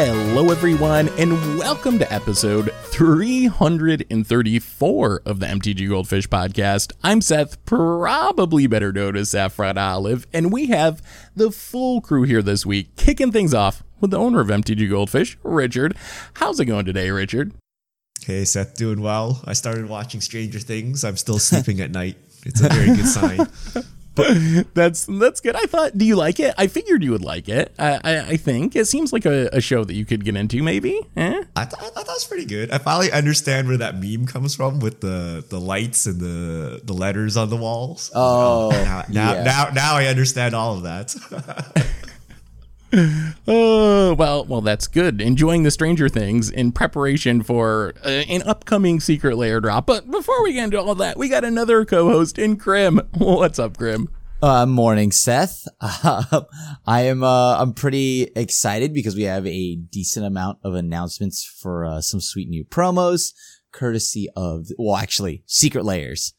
Hello, everyone, and welcome to episode 334 of the MTG Goldfish podcast. I'm Seth, probably better known as Saffron Olive, and we have the full crew here this week, kicking things off with the owner of MTG Goldfish, Richard. How's it going today, Richard? Hey, Seth, doing well. I started watching Stranger Things. I'm still sleeping at night. It's a very good sign. that's that's good. I thought, do you like it? I figured you would like it. I I, I think it seems like a, a, show that you could get into. Maybe. Eh? I, th- I thought that was pretty good. I finally understand where that meme comes from with the the lights and the the letters on the walls. Oh, now now, yeah. now, now I understand all of that. oh well, well that's good. Enjoying the Stranger Things in preparation for uh, an upcoming Secret Lair drop. But before we get into all that, we got another co-host in Krim. What's up, Krim? Uh, morning, Seth. Uh, I am. Uh, I'm pretty excited because we have a decent amount of announcements for uh, some sweet new promos, courtesy of well, actually, Secret Lairs,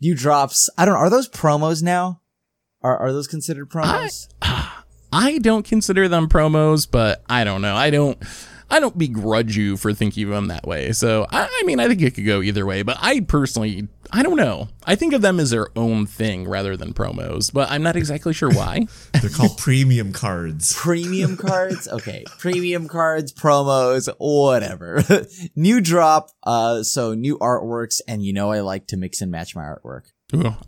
New drops. I don't. know. Are those promos now? Are are those considered promos? I, I don't consider them promos, but I don't know. I don't. I don't begrudge you for thinking of them that way. So I, I, mean, I think it could go either way. But I personally, I don't know. I think of them as their own thing rather than promos. But I'm not exactly sure why. They're called premium cards. Premium cards. Okay, premium cards, promos, whatever. new drop. Uh, so new artworks, and you know I like to mix and match my artwork.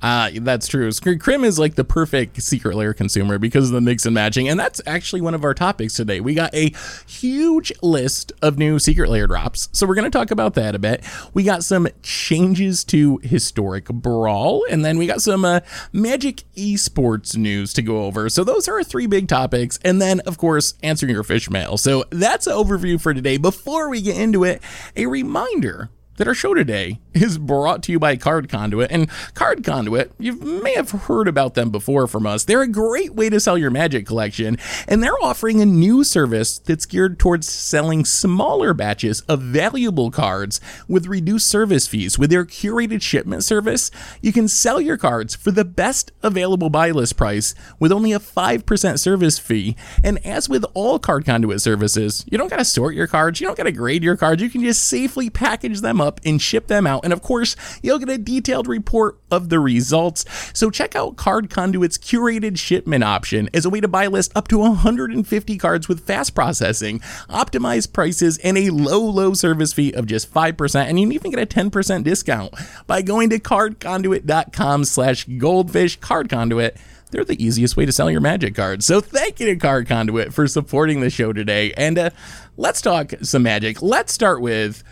Uh, that's true. Krim is like the perfect secret lair consumer because of the mix and matching. And that's actually one of our topics today. We got a huge list of new secret lair drops. So we're going to talk about that a bit. We got some changes to historic brawl. And then we got some uh, magic esports news to go over. So those are our three big topics. And then, of course, answering your fish mail. So that's an overview for today. Before we get into it, a reminder that our show today is brought to you by Card Conduit. And Card Conduit, you may have heard about them before from us. They're a great way to sell your magic collection, and they're offering a new service that's geared towards selling smaller batches of valuable cards with reduced service fees. With their curated shipment service, you can sell your cards for the best available buy list price with only a 5% service fee. And as with all Card Conduit services, you don't got to sort your cards, you don't got to grade your cards, you can just safely package them up up and ship them out. And of course, you'll get a detailed report of the results. So check out Card Conduit's curated shipment option as a way to buy list up to 150 cards with fast processing, optimized prices, and a low, low service fee of just 5%. And you can even get a 10% discount by going to cardconduit.com slash goldfish card conduit they're the easiest way to sell your magic cards. So thank you to Card Conduit for supporting the show today. And uh, let's talk some magic. Let's start with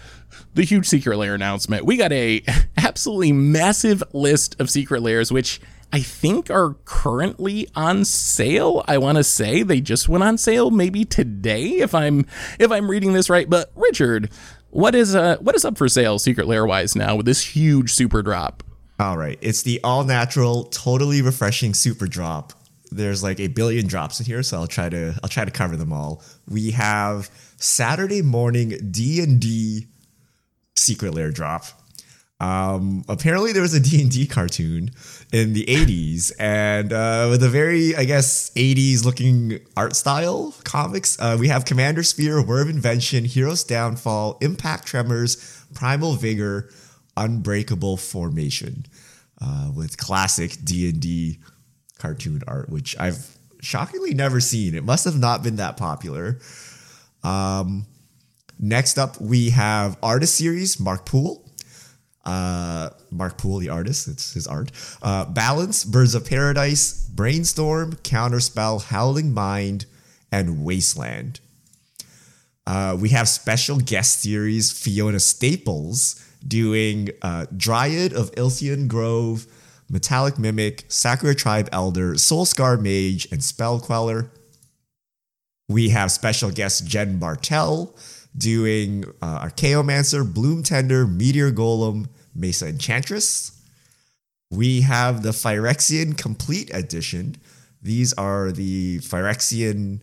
the huge secret lair announcement. We got a absolutely massive list of secret lairs, which I think are currently on sale. I want to say they just went on sale maybe today if I'm if I'm reading this right. But Richard, what is uh what is up for sale secret layer wise now with this huge super drop? All right, it's the all natural, totally refreshing super drop. There's like a billion drops in here, so I'll try to I'll try to cover them all. We have Saturday morning D and D secret lair drop. Um, apparently there was a D&D cartoon in the 80s and uh, with a very, I guess, 80s looking art style comics. Uh, we have Commander Sphere, Whir of Invention, Hero's Downfall, Impact Tremors, Primal Vigor, Unbreakable Formation uh, with classic D&D cartoon art, which I've shockingly never seen. It must have not been that popular. Um, Next up, we have artist series Mark Poole. Uh, Mark Poole, the artist, it's his art. Uh, Balance, Birds of Paradise, Brainstorm, Counterspell, Howling Mine, and Wasteland. Uh, we have special guest series Fiona Staples doing uh, Dryad of Ilysian Grove, Metallic Mimic, Sakura Tribe Elder, Soul Scar Mage, and Spell Queller. We have special guest Jen Bartel doing uh, Archaeomancer, Bloom Tender, Meteor Golem, Mesa Enchantress. We have the Phyrexian Complete Edition. These are the Phyrexian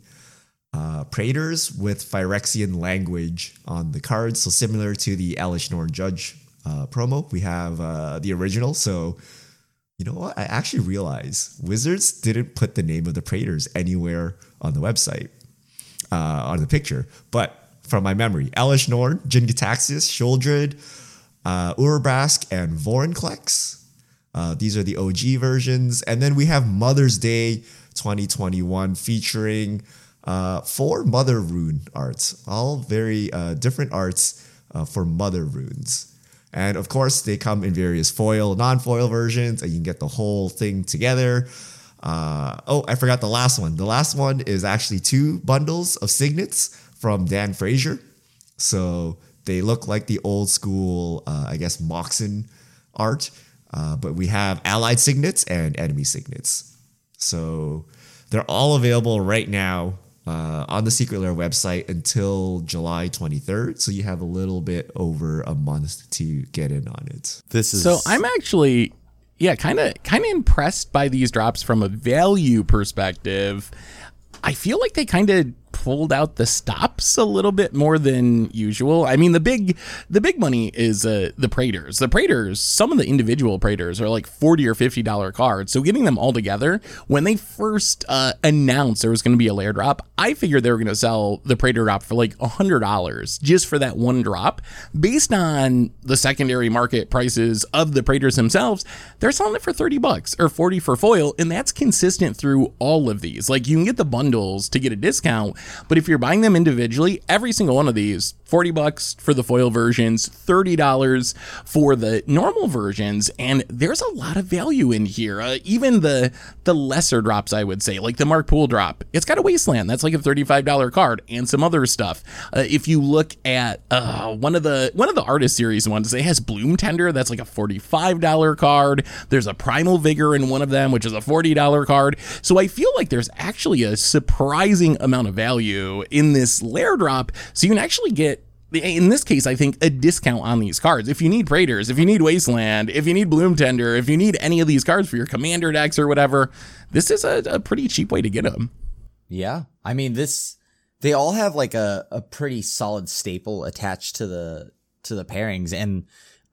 uh, Praetors with Phyrexian language on the cards. So similar to the Elesh Norn Judge uh, promo, we have uh, the original. So you know what? I actually realized Wizards didn't put the name of the Praetors anywhere on the website. uh, on the picture, but from my memory, Elesh Norn, Jin-Gitaxias, Sheoldred, uh, Urabrask, and Vorinclex. Uh, these are the OG versions. And then we have Mother's Day 2021 featuring uh, four Mother Rune arts, all very uh, different arts uh, for Mother Runes. And of course, they come in various foil, non foil versions, and you can get the whole thing together. Uh, oh, I forgot the last one. The last one is actually two bundles of signets from Dan Frazier. So they look like the old school, uh, I guess, Moxen art, uh, but we have allied signets and enemy signets. So they're all available right now uh, on the Secret Lair website until July 23rd. So you have a little bit over a month to get in on it. This is So I'm actually, yeah, kind of kind of impressed by these drops from a value perspective. I feel like they kind of pulled out the stops a little bit more than usual. I mean, the big the big money is uh, the Praetors. The Praetors, some of the individual Praetors are like forty or fifty dollar cards. So getting them all together, when they first uh, announced there was going to be a lair drop, I figured they were going to sell the Praetor drop for like hundred dollars just for that one drop. Based on the secondary market prices of the Praetors themselves, they're selling it for thirty bucks or forty for foil, and that's consistent through all of these. Like you can get the bundles to get a discount but if you're buying them individually, every single one of these, 40 bucks for the foil versions, $30 for the normal versions, and there's a lot of value in here. Uh, even the the lesser drops, I would say, like the Mark Poole drop, it's got a Wasteland. That's like a $35 card and some other stuff. Uh, if you look at uh, one of the one of the artist series ones, it has Bloom Tender, that's like a $45 card. There's a Primal Vigor in one of them, which is a $40 card. So I feel like there's actually a surprising amount of value in this lair drop. So you can actually get in this case, I think a discount on these cards. If you need Praetors, if you need Wasteland, if you need Bloom Tender, if you need any of these cards for your commander decks or whatever, this is a, a pretty cheap way to get them. Yeah. I mean, this, they all have like a, a pretty solid staple attached to the, to the pairings. And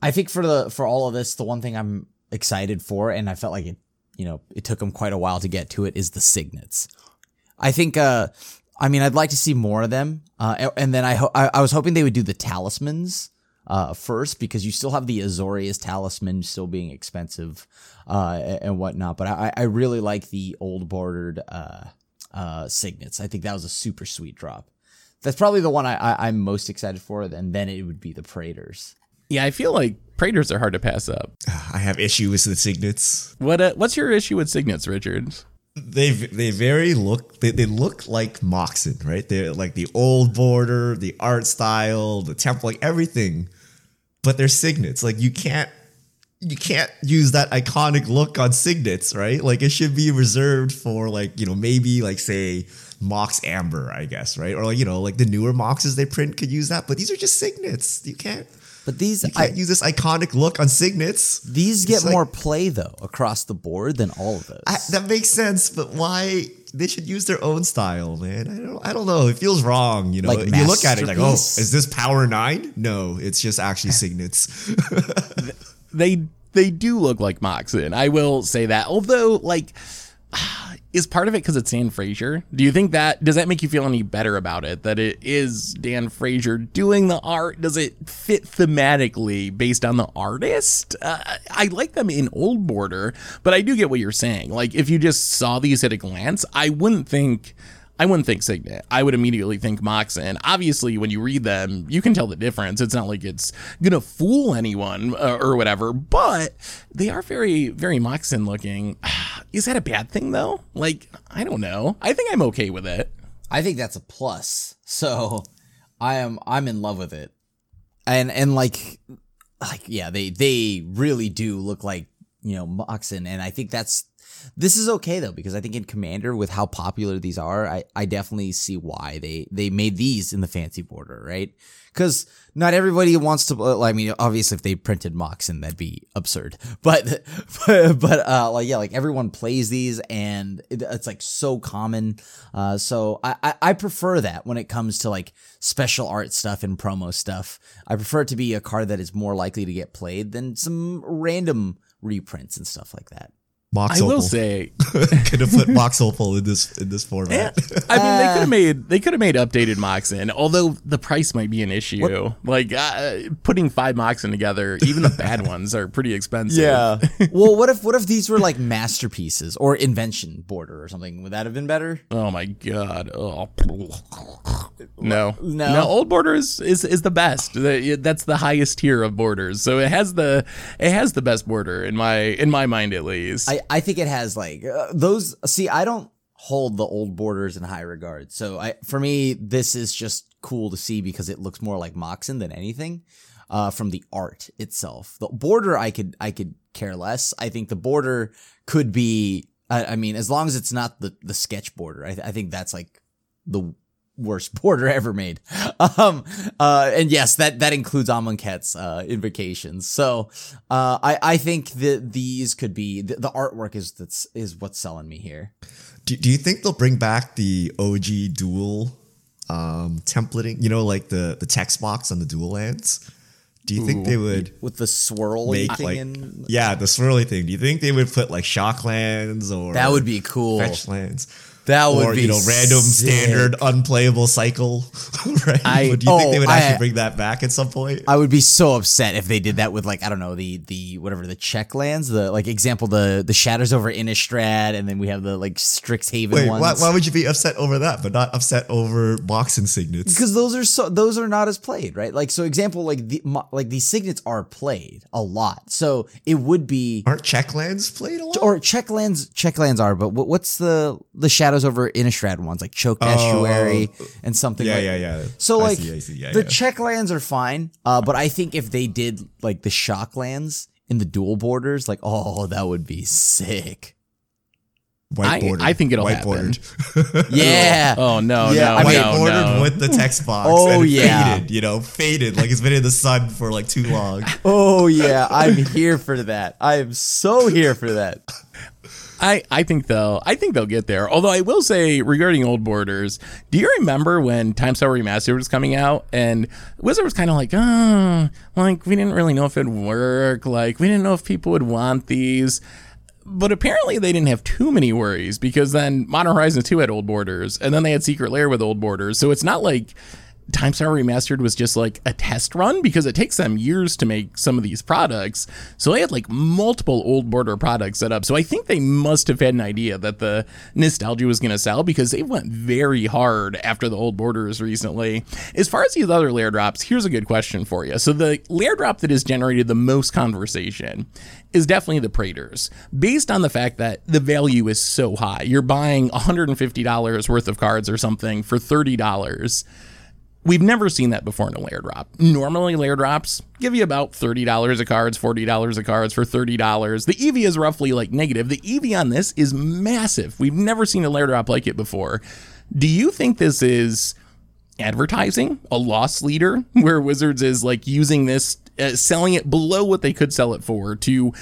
I think for the, for all of this, the one thing I'm excited for, and I felt like it, you know, it took them quite a while to get to it is the signets. I think, uh, I mean, I'd like to see more of them. Uh, and then I, ho- I, I was hoping they would do the talismans uh, first because you still have the Azorius talisman still being expensive uh, and whatnot. But I, I really like the old bordered uh, uh, signets. I think that was a super sweet drop. That's probably the one I, I, I'm most excited for. And then it would be the Praetors. Yeah, I feel like Praetors are hard to pass up. I have issues with the signets. What uh, What's your issue with signets, Richard? They they very look they, they look like Moxen, right? They're like the old border, the art style, the temple, like everything. But they're signets. Like you can't you can't use that iconic look on signets, right? Like it should be reserved for like, you know, maybe like say Mox Amber, I guess, right? Or like, you know, like the newer Moxes they print could use that, but these are just signets. You can't But these, you can't I, use this iconic look on signets. these get like- more play though across the board than all of those. I, that makes sense, but why they should use their own style, man? I don't I don't know. It feels wrong, you know. Like you look at it like, oh, is this Power Nine? No, it's just actually signets. they they do look like Moxen. I will say that. Although, like, is part of it because it's Dan Frazier? Do you think that does that make you feel any better about it? That it is Dan Frazier doing the art? Does it fit thematically based on the artist? Uh, I like them in Old Border, but I do get what you're saying. Like, if you just saw these at a glance, I wouldn't think. I wouldn't think Signet. I would immediately think Moxen. Obviously, when you read them, you can tell the difference. It's not like it's gonna fool anyone uh, or whatever, but they are very, very Moxen looking. Is that a bad thing though? Like, I don't know. I think I'm okay with it. I think that's a plus. So I am I'm in love with it. And and like like yeah, they they really do look like, you know, Moxen and I think that's this is okay though because I think in Commander with how popular these are, I I definitely see why they they made these in the fancy border, right? Cuz not everybody wants to I mean obviously if they printed Moxen that'd be absurd. But but, but uh like yeah, like everyone plays these and it, it's like so common. Uh so I, I I prefer that when it comes to like special art stuff and promo stuff. I prefer it to be a card that is more likely to get played than some random reprints and stuff like that. Mox I will Opal. say, could have put Mox Opal in this in this format. I mean, they could have made they could have made updated mocks in, although the price might be an issue. Like uh, putting five mocks in together, even the bad ones are pretty expensive. Yeah. well, what if what if these were like masterpieces or invention border or something? Would that have been better? Oh my god. Oh. No. No. No. Old border is, is is the best. The- That's the highest tier of borders. So it has the it has the best border in my in my mind at least. I, I think it has like uh, those. See, I don't hold the old borders in high regard. So I, for me, this is just cool to see because it looks more like Moxen than anything. Uh, from the art itself, the border I could I could care less. I think the border could be. I, I mean, as long as it's not the the sketch border, I, th- I think that's like the worst border ever made. Um, uh, and yes, that, that includes Amonkhet's, uh, invocations. So, uh, I, I think that these could be, the, the artwork is, that's, is what's selling me here. do, do you think they'll bring back the OG dual um, templating? You know, like the the text box on the dual lands. Do you think they would With the swirl make thing like in, yeah the swirly thing? Do you think they would put like shock lands or that would be cool. fetch lands? That would or be you know random sick. standard unplayable cycle, right? I- do you think oh, they would oh, I- actually bring that back at some point? I would be so upset if they did that with like I don't know the the whatever the check lands the like example the the Shadows over Innistrad and then we have the like Strixhaven Wait, ones. why, why would you be upset over that, but not upset over box insignets? because those are so those are not as played right like so example like the like these signets are played a lot so it would be Aren't check lands played a lot? or check lands check lands are but what, what's the the shadows over Innistrad ones like choke estuary and something Oh, yeah, like yeah, yeah. so I like see, I see. Yeah, the yeah. check lands are fine uh but I think if they did like the shock lands in the dual borders like oh that would be sick white I- bordered. I think it'll white happen. bordered. yeah oh no, Yeah, no, I white no, bordered no. with the text box. Oh, and yeah. faded. You know, faded like it's been in the sun for like too long. oh yeah I'm here for that I am so here for that I, I think they'll I think they'll get there. Although I will say regarding old borders, do you remember when Time Spiral Remastered was coming out and Wizard was kind of like, oh, like we didn't really know if it'd work, like we didn't know if people would want these. But apparently they didn't have too many worries because then Modern Horizon 2 had old borders and then they had Secret Lair with old borders. So it's not like Time Spiral Remastered was just like a test run because it takes them years to make some of these products. So they had like multiple old border products set up. So I think they must have had an idea that the nostalgia was going to sell because they went very hard after the old borders recently. As far as these other lair drops, here's a good question for you. So the lair drop that has generated the most conversation is definitely the Praetors, based on the fact that the value is so high. You're buying $150 worth of cards or something for $30. We've never seen that before in a lair drop. Normally, lair drops give you about $30 of cards, $40 of cards for $30. The EV is roughly like negative. The EV on this is massive. We've never seen a lair drop like it before. Do you think this is advertising, a loss leader, where Wizards is like using this, uh, selling it below what they could sell it for to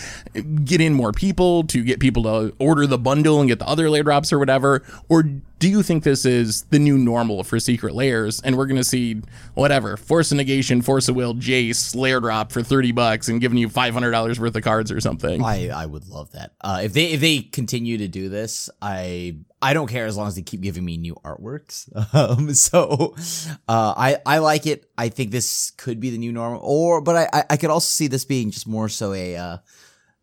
get in more people, to get people to order the bundle and get the other lair drops or whatever? Or do you think this is the new normal for secret lairs and we're going to see whatever, Force of Negation, Force of Will, Jace, lair drop for 30 bucks and giving you $500 worth of cards or something? I I would love that. Uh, if they if they continue to do this, I I don't care as long as they keep giving me new artworks. Um, so uh, I I like it. I think this could be the new normal. Or but I I, could also see this being just more so a uh,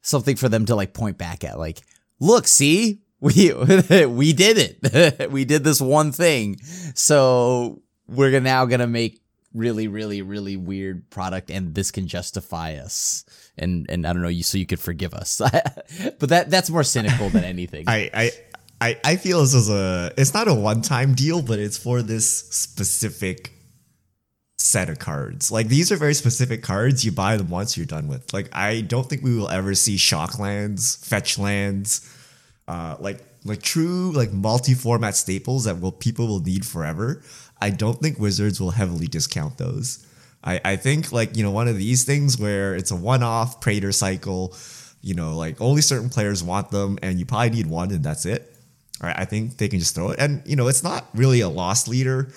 something for them to like point back at. Like, look, see. We we did it. we did this one thing. So we're now gonna make really, really, really weird product, and this can justify us. And and I don't know, you so you could forgive us. but that that's more cynical than anything. I, I I feel this is a it's not a one time deal, but it's for this specific set of cards. Like these are very specific cards. You buy them once, you're done with. Like I don't think we will ever see shock lands, fetch lands, uh, like like true like multi format staples that will people will need forever. I don't think Wizards will heavily discount those. I, I think like you know one of these things where it's a one off Praetor cycle, you know like only certain players want them and you probably need one and that's it. All right, I think they can just throw it and you know it's not really a loss leader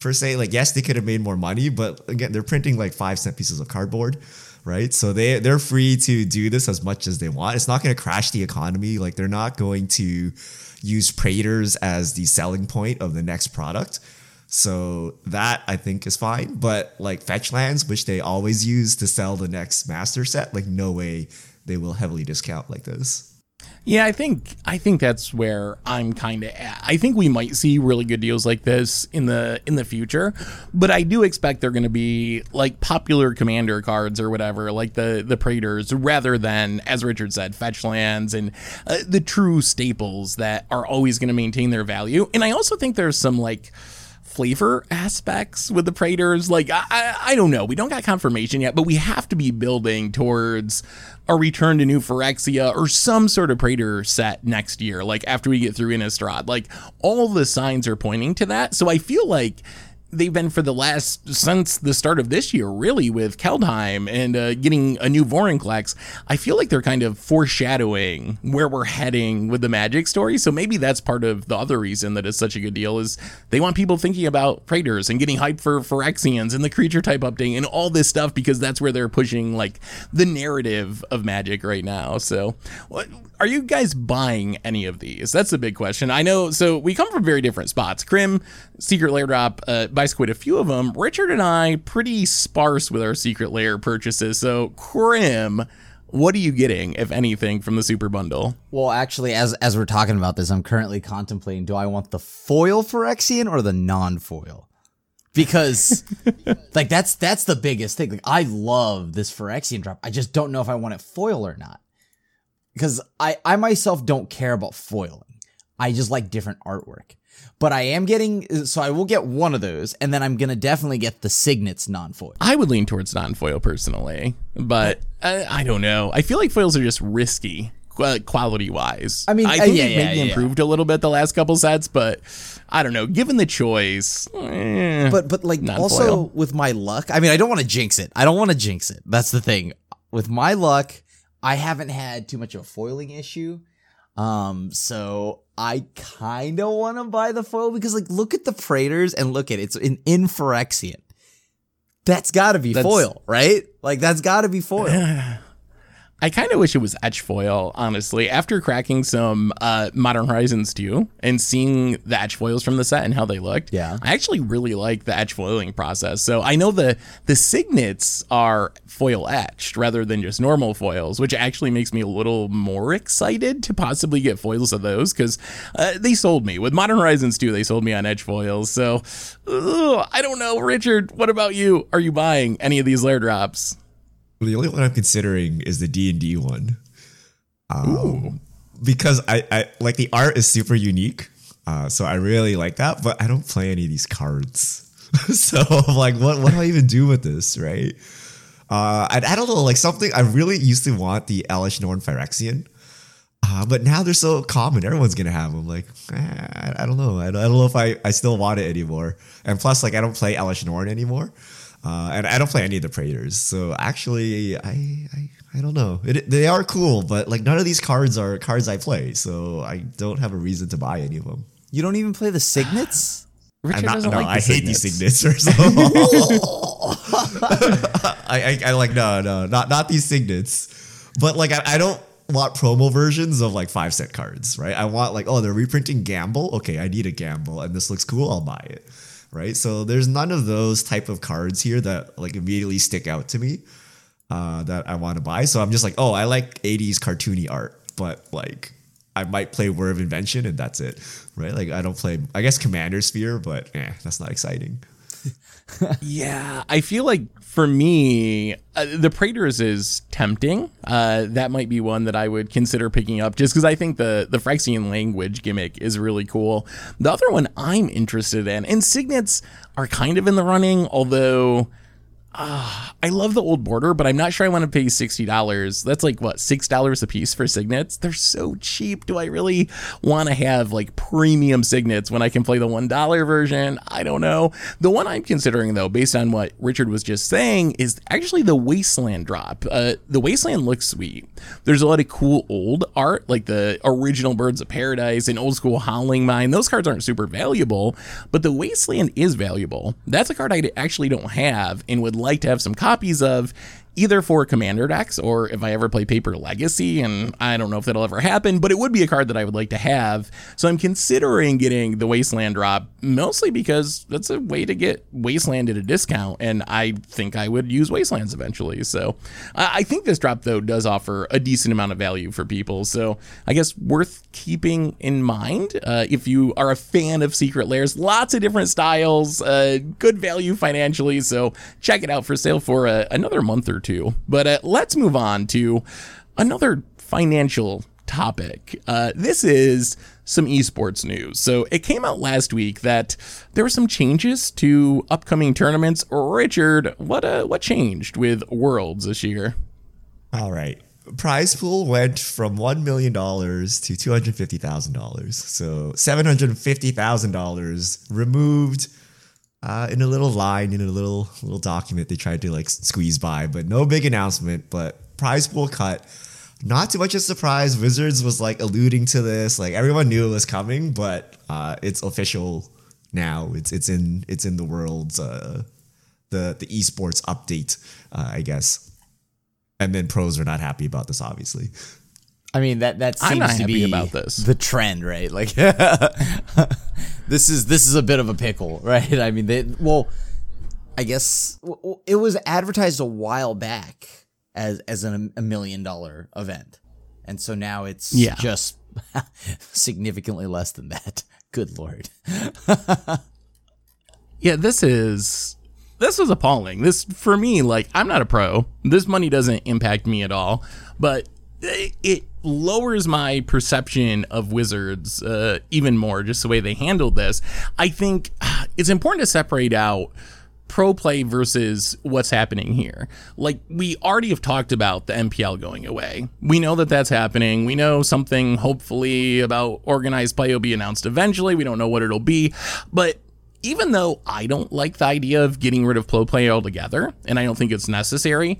per se. Like yes, they could have made more money, but again they're printing like five cent pieces of cardboard, right? So they they're free to do this as much as they want. It's not going to crash the economy. Like they're not going to use Praetors as the selling point of the next product. So that I think is fine. But like fetch lands, which they always use to sell the next master set, like no way they will heavily discount like this. Yeah, I think I think that's where I'm kind of at. I think we might see really good deals like this in the in the future, but I do expect they're going to be like popular commander cards or whatever, like the the Praetors, rather than as Richard said, fetch lands and uh, the true staples that are always going to maintain their value. And I also think there's some like flavor aspects with the Praetors. Like, I, I don't know. We don't got confirmation yet, but we have to be building towards a return to New Phyrexia or some sort of Praetor set next year, like after we get through Innistrad. Like, all the signs are pointing to that. So I feel like they've been for the last since the start of this year, really, with Kaldheim and uh, getting a new Vorinclex. I feel like they're kind of foreshadowing where we're heading with the Magic story. So maybe that's part of the other reason that it's such a good deal is they want people thinking about Praetors and getting hyped for Phyrexians and the creature type update and all this stuff because that's where they're pushing like the narrative of Magic right now. So what are you guys buying any of these? That's the big question. I know. So we come from very different spots. Krim, Secret Lair Drop, uh, a few of them. Richard and I, pretty sparse with our Secret Lair purchases. So Krim, what are you getting, if anything, from the Super Bundle? Well, actually, as as we're talking about this, I'm currently contemplating: do I want the foil Phyrexian or the non-foil? Because, like, that's that's the biggest thing. Like, I love this Phyrexian drop. I just don't know if I want it foil or not because I, I myself don't care about foiling. I just like different artwork. But I am getting, so I will get one of those, and then I'm gonna definitely get the Signets non-foil. I would lean towards non-foil personally, but I, I don't know. I feel like foils are just risky quality wise. I mean, I uh, think yeah, it yeah, maybe yeah. improved a little bit the last couple sets, but I don't know. Given the choice, eh, But but like also with my luck, I mean, I don't want to jinx it. I don't want to jinx it. That's the thing. With my luck, I haven't had too much of a foiling issue. Um, so I kind of want to buy the foil because like look at the Praetors and look at it. It's an Inferexian. That's got to be That's- foil, right? Like that's got to be foil. I kind of wish it was etch foil, honestly. After cracking some uh, Modern Horizons 2 and seeing the etch foils from the set and how they looked, Yeah. I actually really like the etch foiling process. So I know the the signets are foil etched rather than just normal foils, which actually makes me a little more excited to possibly get foils of those because uh, they sold me with Modern Horizons 2. They sold me on etch foils. So ugh, I don't know, Richard. What about you? Are you buying any of these lair drops? The only one I'm considering is the D and D one. Um, because I, I like the art is super unique. Uh, so I really like that, but I don't play any of these cards. so I'm like, what what do I even do with this, right? Uh, and I don't know, like something I really used to want the Elesh Norn Phyrexian. Uh, but now they're so common, everyone's gonna have them. Like, eh, I, I don't know. I don't, I don't know if I, I still want it anymore. And plus, like, I don't play Elesh Norn anymore. Uh, and I don't play any of the Praetors. So actually, I, I I don't know. It, they are cool, but like none of these cards are cards I play. So I don't have a reason to buy any of them. You don't even play the Signets? Richard not, doesn't no, like the I hate these signets. Or so. I, I, I like no, no, not not these signets. But like I, I don't want promo versions of like five cent cards, right? I want like oh they're reprinting Gamble. Okay, I need a Gamble, and this looks cool. I'll buy it, right? So there's none of those type of cards here that like immediately stick out to me uh, that I want to buy. So I'm just like oh I like 80s cartoony art, but like. I might play Whir of Invention and that's it, right? Like I don't play, I guess Commander Sphere, but eh, that's not exciting. Yeah, I feel like for me, uh, the Praetors is tempting. Uh, that might be one that I would consider picking up just because I think the the Phyrexian language gimmick is really cool. The other one I'm interested in, and Signets are kind of in the running, although. Uh, I love the old border, but I'm not sure I want to pay sixty dollars. That's like what six dollars a piece for signets. They're so cheap. Do I really want to have like premium signets when I can play the one dollar version? I don't know. The one I'm considering though, based on what Richard was just saying, is actually the Wasteland drop. Uh, the Wasteland looks sweet. There's a lot of cool old art, like the original Birds of Paradise and old school Howling Mine. Those cards aren't super valuable, but the Wasteland is valuable. That's a card I actually don't have and would like to have some copies of either for Commander decks or if I ever play Paper Legacy, and I don't know if that'll ever happen, but it would be a card that I would like to have. So I'm considering getting the Wasteland drop mostly because that's a way to get Wasteland at a discount, and I think I would use Wastelands eventually. So I think this drop though does offer a decent amount of value for people. So I guess worth keeping in mind uh, if you are a fan of Secret Lairs. Lots of different styles, uh, good value financially. So check it out for sale for uh, another month or two. But uh, let's move on to another financial topic. Uh, this is some esports news. So it came out last week that there were some changes to upcoming tournaments. Richard, what uh, what changed with Worlds this year? All right. Prize pool went from $1 million to $250,000. So $750,000 removed uh, in a little line in a little little document they tried to like squeeze by, but no big announcement. But prize pool cut. Not too much of a surprise. Wizards was like alluding to this. Like everyone knew it was coming, but uh, it's official now. It's it's in it's in the world's uh, the the esports update, uh, I guess. And then pros are not happy about this, obviously. I mean that that seems I'm not to happy be about this. the trend, right? Like this is this is a bit of a pickle, right? I mean, they well, I guess it was advertised a while back as as an, a million dollar event, and so now it's Yeah. just significantly less than that. Good lord. Yeah, this is this was appalling. This for me, like I'm not a pro. This money doesn't impact me at all, but it lowers my perception of Wizards uh, even more. Just the way they handled this, I think it's important to separate out pro play versus what's happening here. Like we already have talked about the MPL going away. We know that that's happening. We know something hopefully about organized play will be announced eventually. We don't know what it'll be, but even though I don't like the idea of getting rid of pro play altogether, and I don't think it's necessary,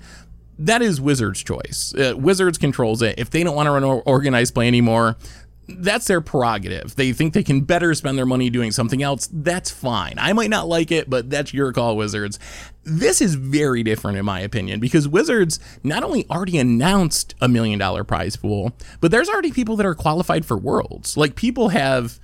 that is Wizards' choice. Uh, Wizards controls it. If they don't want to run or- organized play anymore, that's their prerogative. They think they can better spend their money doing something else. That's fine. I might not like it, but that's your call, Wizards. This is very different, in my opinion, because Wizards not only already announced a million dollar prize pool, but there's already people that are qualified for Worlds. Like, people have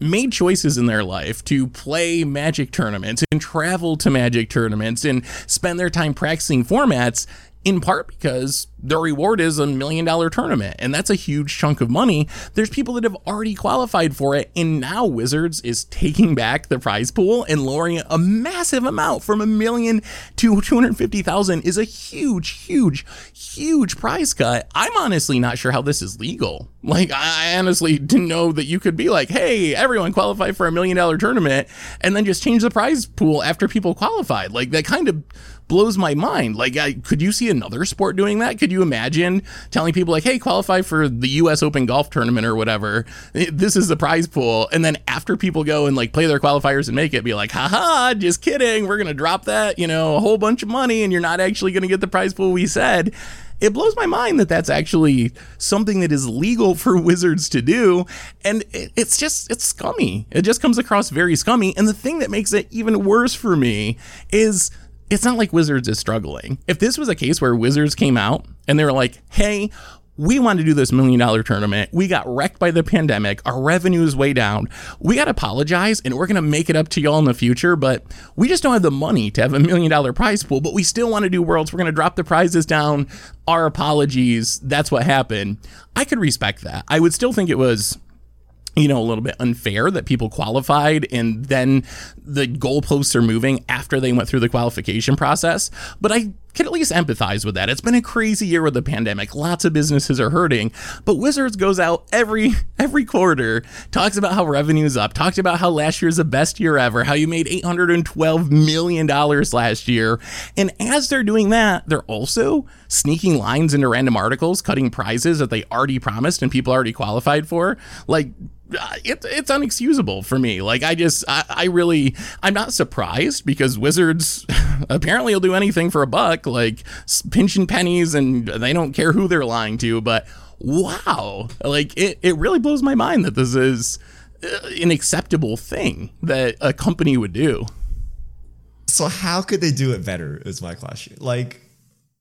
made choices in their life to play magic tournaments and travel to magic tournaments and spend their time practicing formats in part because the reward is a million dollar tournament and that's a huge chunk of money. There's people that have already qualified for it and now wizards is taking back the prize pool and lowering a massive amount from a million to 250,000 is a huge huge huge prize cut. I'm honestly not sure how this is legal. Like i honestly didn't know that you could be like hey everyone qualify for a million dollar tournament and then just change the prize pool after people qualified. Like that kind of blows my mind. Like, I, could you see another sport doing that? Could you imagine telling people like, "Hey, qualify for the U.S. Open golf tournament or whatever. Eh, this is the prize pool," and then after people go and like play their qualifiers and make it, be like, "Haha, just kidding. We're gonna drop that, you know, a whole bunch of money, and you're not actually gonna get the prize pool we said." It blows my mind that that's actually something that is legal for wizards to do, and it's just it's scummy. It just comes across very scummy. And the thing that makes it even worse for me is it's not like Wizards is struggling. If this was a case where Wizards came out and they were like, hey, we want to do this million dollar tournament. We got wrecked by the pandemic. Our revenue is way down. We got to apologize and we're going to make it up to y'all in the future, but we just don't have the money to have a million dollar prize pool, but we still want to do worlds. We're going to drop the prizes down. Our apologies. That's what happened. I could respect that. I would still think it was you know, a little bit unfair that people qualified and then the goalposts are moving after they went through the qualification process. But I can at least empathize with that. It's been a crazy year with the pandemic. Lots of businesses are hurting, but Wizards goes out every every quarter, talks about how revenue's up, talked about how last year's the best year ever, how you made 812 million dollars last year. And as they're doing that, they're also sneaking lines into random articles, cutting prizes that they already promised and people already qualified for. Like it, it's unexcusable for me. Like I just, I, I really, I'm not surprised because Wizards apparently will do anything for a buck, like pinching pennies, and they don't care who they're lying to. But wow, like it, it really blows my mind that this is uh, an acceptable thing that a company would do. So how could they do it better? Is my question. Like,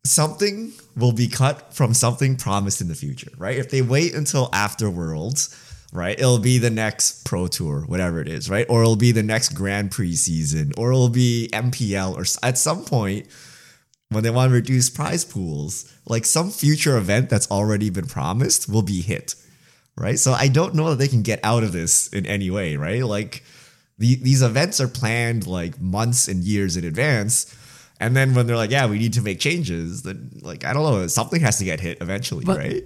something will be cut from something promised in the future, right? If they wait until after Worlds, right, it'll be the next Pro Tour, whatever it is, right? Or it'll be the next Grand Prix season, or it'll be MPL, or at some point when they want to reduce prize pools, like some future event that's already been promised will be hit, right? So I don't know that they can get out of this in any way, right? Like the, these events are planned like months and years in advance. And then when they're like, yeah, we need to make changes, then like, I don't know, something has to get hit eventually, But- right?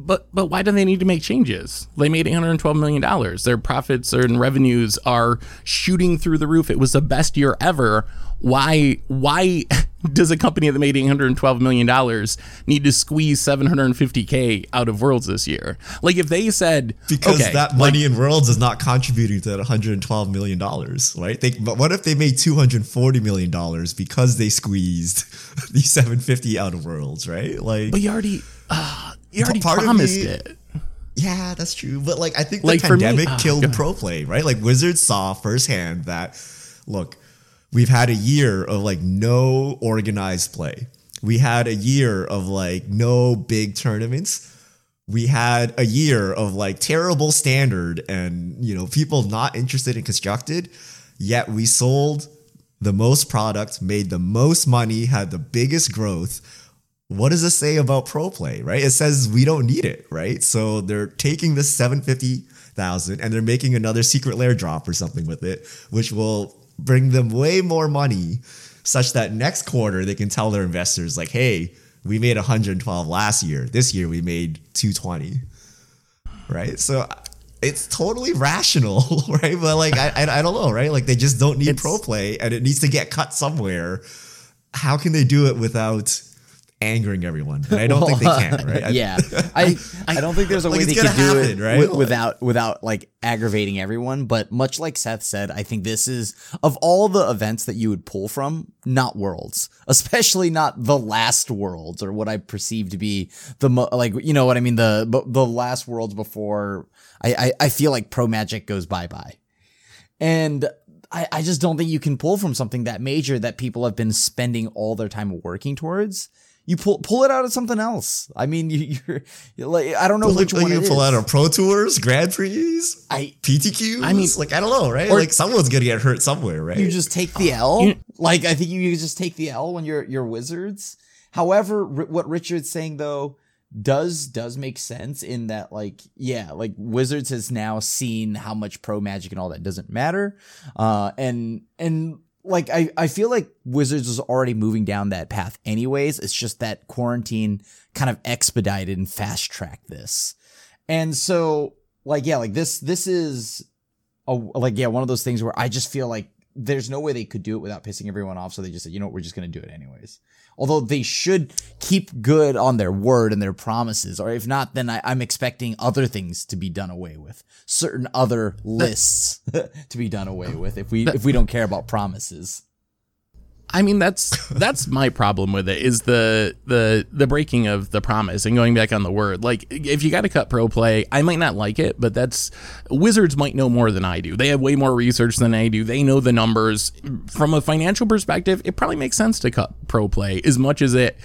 But but why do they need to make changes? They made 812 million dollars. Their profits and revenues are shooting through the roof. It was the best year ever. Why why does a company that made 812 million dollars need to squeeze 750k out of Worlds this year? Like if they said Because okay, that money in Worlds is not contributing to that 112 million dollars, right? They, but what if they made 240 million dollars because they squeezed the 750 out of Worlds, right? Like, but you already uh, you already promised me- it. Yeah, that's true. But like I think the Like, for me- pandemic ah, killed pro play, right? Like Wizards saw firsthand that look, we've had a year of like no organized play. We had a year of like no big tournaments. We had a year of like terrible standard and you know people not interested in constructed, yet we sold the most product, made the most money, had the biggest growth what does this say about pro play, right? It says we don't need it, right? So they're taking this 750,000 and they're making another secret lair drop or something with it, which will bring them way more money such that next quarter they can tell their investors like, "Hey, we made 112 last year. This year we made 220." Right? So it's totally rational, right? But like I I, don't know, right? Like they just don't need It's- pro play and it needs to get cut somewhere. How can they do it without angering everyone? And I don't think they can, right? I- yeah, I, I don't think there's a Like, way they could do it right? wi- without without like aggravating everyone. But much like Seth said, I think this is of all the events that you would pull from, not worlds, especially not the last worlds or what I perceive to be the mo- like you know what I mean the the- the last worlds before. I I, I feel like Pro Magic goes bye bye, and. I, I just don't think you can pull from something that major that people have been spending all their time working towards. You pull pull it out of something else. I mean, you, you're, you're like I don't know which like one you pull is. out of Pro Tours, Grand Prix, I PTQs. I mean- like I don't know, right? like someone's gonna get hurt somewhere, right? you just take the L. You- like I think you just take the L when you're you're wizards. However, ri- what Richard's saying though does does make sense in that like yeah like wizards has now seen how much pro magic and all that doesn't matter uh and and like I, I feel like wizards was already moving down that path anyways. It's just that quarantine kind of expedited and fast tracked this. And so like yeah like this this is a like yeah one of those things where i just feel like there's no way they could do it without pissing everyone off. So they just said you know what? We're just to do it anyways although they should keep good on their word and their promises or if not then I, i'm expecting other things to be done away with. Certain other lists to be done away with if we if we don't care about promises I mean that's that's my problem with it is the the the breaking of the promise and going back on the word. Like if you got to cut pro play, I might not like it, but that's Wizards might know more than I do. They have way more research than I do. They know the numbers. From a financial perspective, it probably makes sense to cut pro play as much as it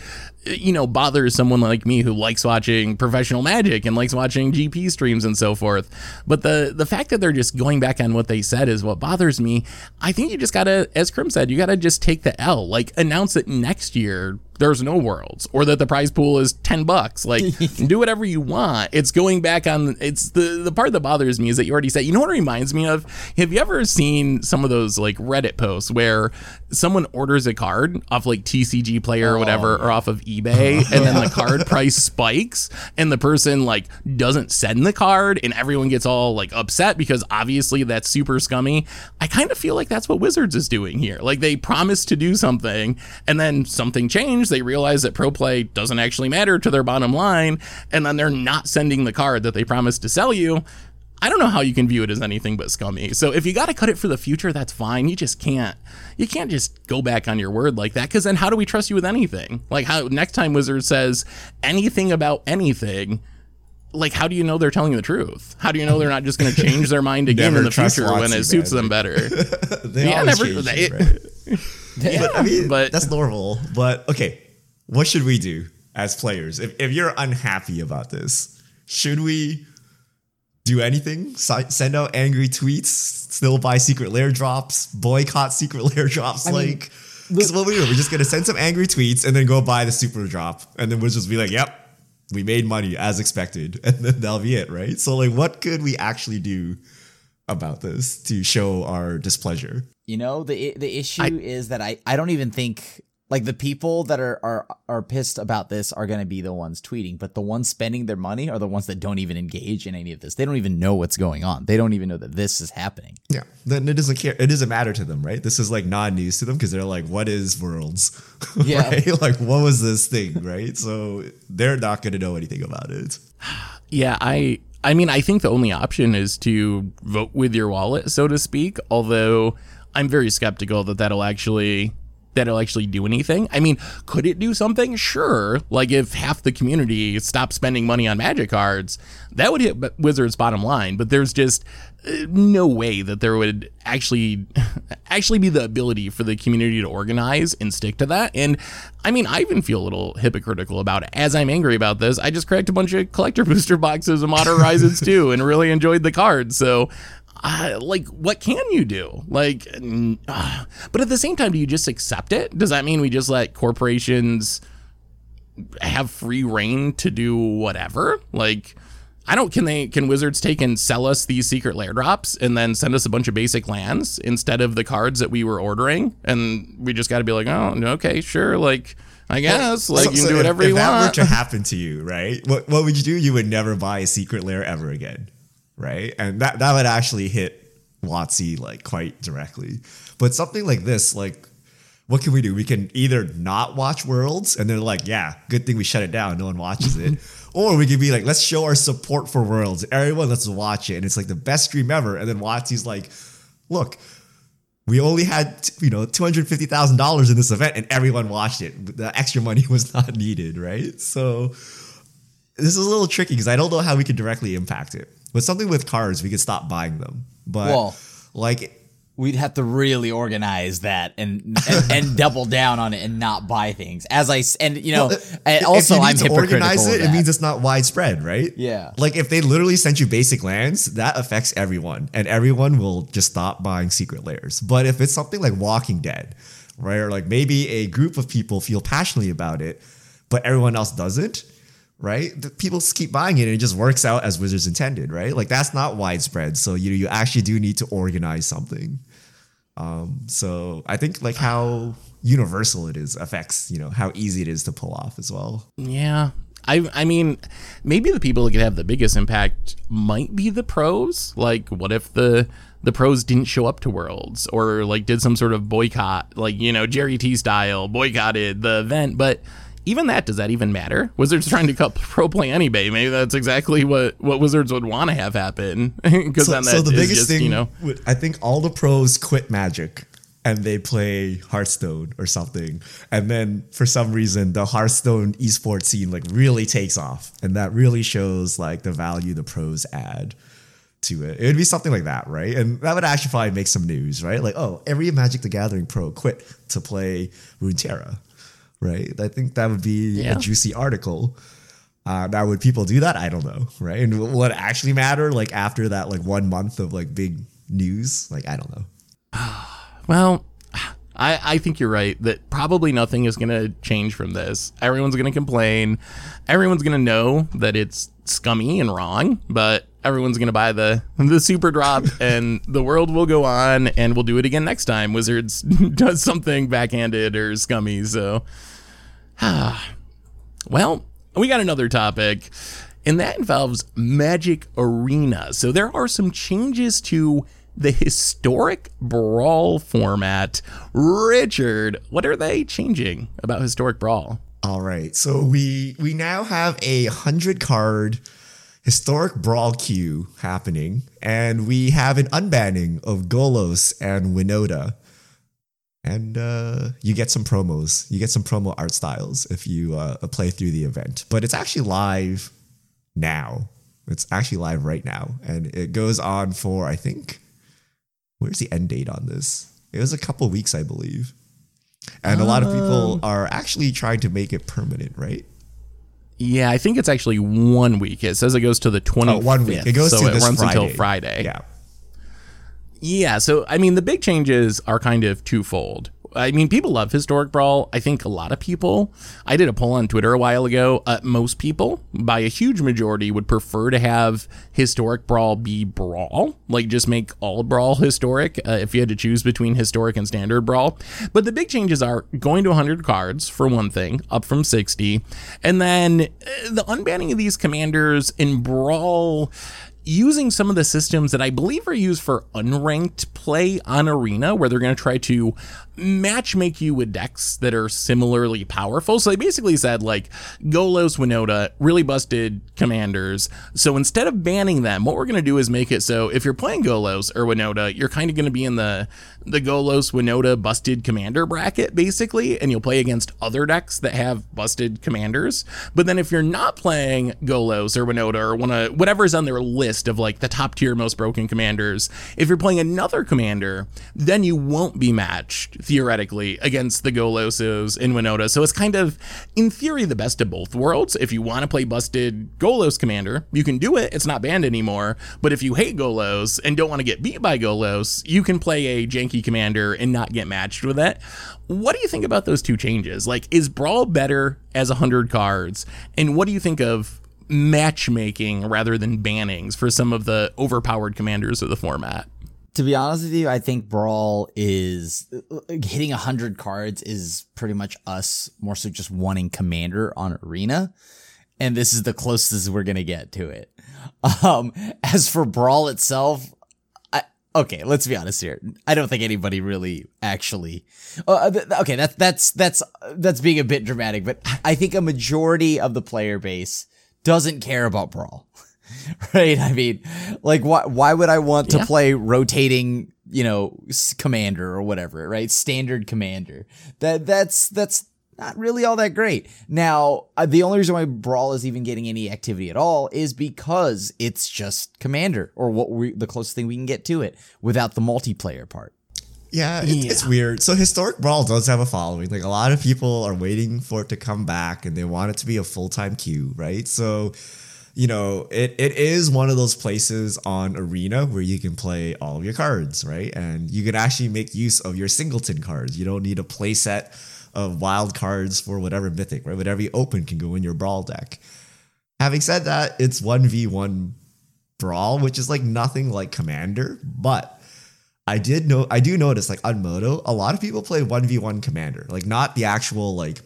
you know bothers someone like me who likes watching professional magic and likes watching GP streams and so forth. But the the fact that they're just going back on what they said is what bothers me. I think you just gotta, as Krim said, you gotta just take the L. Like announce it next year. There's no worlds, or that the prize pool is ten bucks. Like do whatever you want. It's going back on. It's the the part that bothers me is that you already said. You know what it reminds me of? Have you ever seen some of those like Reddit posts where someone orders a card off like TCG Player or whatever, oh. or off of eBay, and then the card price spikes, and the person like doesn't send the card, and everyone gets all like upset because obviously that's super scummy. I kind of feel like that's what Wizards is doing here. Like they promised to do something, and then something changed. They realize that pro play doesn't actually matter to their bottom line, and then they're not sending the card that they promised to sell you. I don't know how you can view it as anything but scummy. So if you got to cut it for the future, that's fine. You just can't. You can't just go back on your word like that because then how do we trust you with anything? Like how next time Wizard says anything about anything, like how do you know they're telling you the truth? How do you know they're not just going to change their mind again in the future when it suits them better? they Yeah, never- change they- right? yeah, I mean, but that's normal. But okay, what should we do as players? If, if you're unhappy about this, should we do anything? Si- send out angry tweets, still buy secret lair drops, boycott secret lair drops? mean, like, because what we do, we're just gonna send some angry tweets and then go buy the super drop, and then we'll just be like, "Yep, we made money as expected," and then that'll be it, right? So, like, what could we actually do about this to show our displeasure? You know, the the issue is that I I don't even think like the people that are are are pissed about this are going to be the ones tweeting, but the ones spending their money are the ones that don't even engage in any of this. They don't even know what's going on. They don't even know that this is happening. Yeah, then it doesn't care. It doesn't matter to them, right? This is like non-news to them because they're like, "What is Worlds?" Yeah. right? Like, what was this thing, right? So they're not going to know anything about it. Yeah, I I mean I think the only option is to vote with your wallet, so to speak, although I'm very skeptical that that'll actually that'll actually do anything. I mean, could it do something? Sure. Like if half the community stopped spending money on magic cards, that would hit Wizards bottom line, but there's just uh, no way that there would actually actually be the ability for the community to organize and stick to that. And I mean, I even feel a little hypocritical about it. As I'm angry about this, I just cracked a bunch of collector booster boxes of Modern Horizons 2 and really enjoyed the cards. So uh, like what can you do? Like uh, but at the same time do you just accept it? Does that mean we just let corporations have free reign to do whatever? Like I don't can they can wizards take and sell us these secret lair drops and then send us a bunch of basic lands instead of the cards that we were ordering? And we just got to be like oh okay sure like I guess like So- you can so do whatever if, you that want. were to happen to you, right? What what would you do? You would never buy a secret lair ever again, right? And that that would actually hit Watsy like quite directly. But something like this, like. What can we do? We can either not watch Worlds, and they're like, "Yeah, good thing we shut it down. No one watches it," or we could be like, "Let's show our support for Worlds. Everyone, let's watch it." And it's like the best stream ever. And then Watsy's like, "Look, we only had you know two hundred fifty thousand dollars in this event, and everyone watched it. The extra money was not needed, right? So this is a little tricky because I don't know how we could directly impact it. But something with cards, we could stop buying them. But Well- like We'd have to really organize that and and, and double down on it and not buy things. As I and you know, and uh, if also I'm to organize it, it means it's not widespread, right? Yeah. Like if they literally sent you basic lands, that affects everyone, and everyone will just stop buying secret lairs. But if it's something like Walking Dead, right, or like maybe a group of people feel passionately about it, but everyone else doesn't, right? The people keep buying it, and it just works out as Wizards intended, right? Like that's not widespread. So you you actually do need to organize something. Um, so I think like how universal it is affects you know how easy it is to pull off as well. Yeah. I I mean, maybe the people that could have the biggest impact might be the pros. Like, what if the the pros didn't show up to Worlds or like did some sort of boycott, like you know Jerry T style boycotted the event? But even that, does that even matter? Wizards trying to cut pro play anyway. Maybe that's exactly what what Wizards would want to have happen. Because So, so the biggest just, thing, you know, I think all the pros quit Magic and they play Hearthstone or something, and then for some reason the Hearthstone esports scene like really takes off, and that really shows like the value the pros add to it. It would be something like that, right? And that would actually probably make some news, right? Like, oh, every Magic the Gathering pro quit to play Runeterra, right? I think that would be Yeah. a juicy article. Uh, now, would people do that? I don't know, right? And will it actually matter? Like after that, like one month of like big news, like I don't know. Well, I, I think you're right that probably nothing is going to change from this. Everyone's going to complain. Everyone's going to know that it's scummy and wrong, but everyone's going to buy the the super drop and the world will go on and we'll do it again next time Wizards does something backhanded or scummy. So, Ah, well, we got another topic, and that involves Magic Arena. So there are some changes to the historic brawl format. Richard, what are they changing about historic brawl? All right, so we we now have a hundred card historic brawl queue happening, and we have an unbanning of Golos and Winota. And uh, you get some promos. You get some promo art styles if you uh, play through the event. But it's actually live now. It's actually live right now, and it goes on for I think. Where's the end date on this? It was a couple weeks, I believe. And a lot of people Um. are actually trying to make it permanent, right? Yeah, I think it's actually one week. It says it goes to the 25th. Oh, one week. It goes so to it runs Friday. until Friday. Yeah. Yeah, so I mean, the big changes are kind of twofold. I mean, people love historic brawl. I think a lot of people. I did a poll on Twitter a while ago. Uh, most people, by a huge majority, would prefer to have historic brawl be brawl, like just make all brawl historic. Uh, if you had to choose between historic and standard brawl, but the big changes are going to 100 cards for one thing, up from 60, and then uh, the unbanning of these commanders in brawl using some of the systems that I believe are used for unranked play on Arena, where they're going to try to match make you with decks that are similarly powerful. So they basically said, like, Golos, Winota, really busted commanders. So instead of banning them, what we're going to do is make it so if you're playing Golos or Winota, you're kind of going to be in the, the Golos, Winota busted commander bracket, basically, and you'll play against other decks that have busted commanders. But then if you're not playing Golos or Winota or one of whatever's on their list of like the top tier most broken commanders, if you're playing another commander, then you won't be matched theoretically against the Golosos in Winota. So it's kind of, in theory, the best of both worlds. If you want to play busted Golos commander, you can do it. It's not banned anymore. But if you hate Golos and don't want to get beat by Golos, you can play a janky commander and not get matched with it. What do you think about those two changes? Like, is Brawl better as 100 cards? And what do you think of matchmaking rather than bannings for some of the overpowered commanders of the format? To be honest with you, I think Brawl is hitting 100 cards is pretty much us more so just wanting Commander on Arena. And this is the closest we're going to get to it. Um, as for Brawl itself, I, okay, let's be honest here. I don't think anybody really actually, uh, th- okay, that's, that's, that's, that's being a bit dramatic, but I think a majority of the player base doesn't care about Brawl. right? I mean, like, why why would I want to Yeah. play rotating, you know, commander or whatever, right? Standard commander. That that's that's not really all that great. Now, uh, the only reason why Brawl is even getting any activity at all is because it's just commander or what we the closest thing we can get to it without the multiplayer part. Yeah, it's, it's weird. So historic brawl does have a following. Like a lot of people are waiting for it to come back, and they want it to be a full time queue, right? So, you know, it, it is one of those places on Arena where you can play all of your cards, right? And you can actually make use of your singleton cards. You don't need a play set of wild cards for whatever mythic, right? Whatever you open can go in your brawl deck. Having said that, it's one v one brawl, which is like nothing like Commander, but I did know I do notice like on Moto, a lot of people play 1v1 commander. Like not the actual like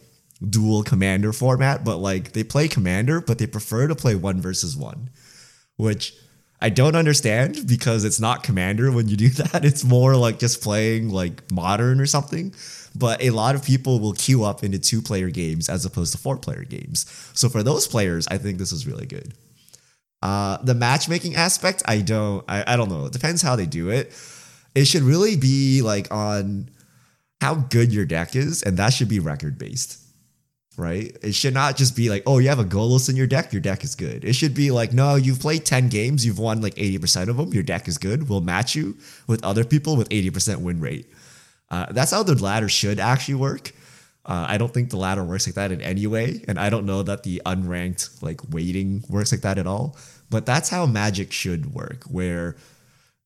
dual commander format, but like they play commander, but they prefer to play one versus one. Which I don't understand because it's not commander when you do that. It's more like just playing like modern or something. But a lot of people will queue up into two player games as opposed to four player games. So for those players, I think this is really good. Uh, the matchmaking aspect, I don't, I, I don't know. It depends how they do it. It should really be like on how good your deck is, and that should be record based, right? It should not just be like, oh, you have a Golos in your deck, your deck is good. It should be like, no, you've played 10 games, you've won like 80% of them, your deck is good. We'll match you with other people with 80% win rate. Uh, that's how the ladder should actually work. Uh, I don't think the ladder works like that in any way, and I don't know that the unranked like waiting works like that at all. But that's how Magic should work, where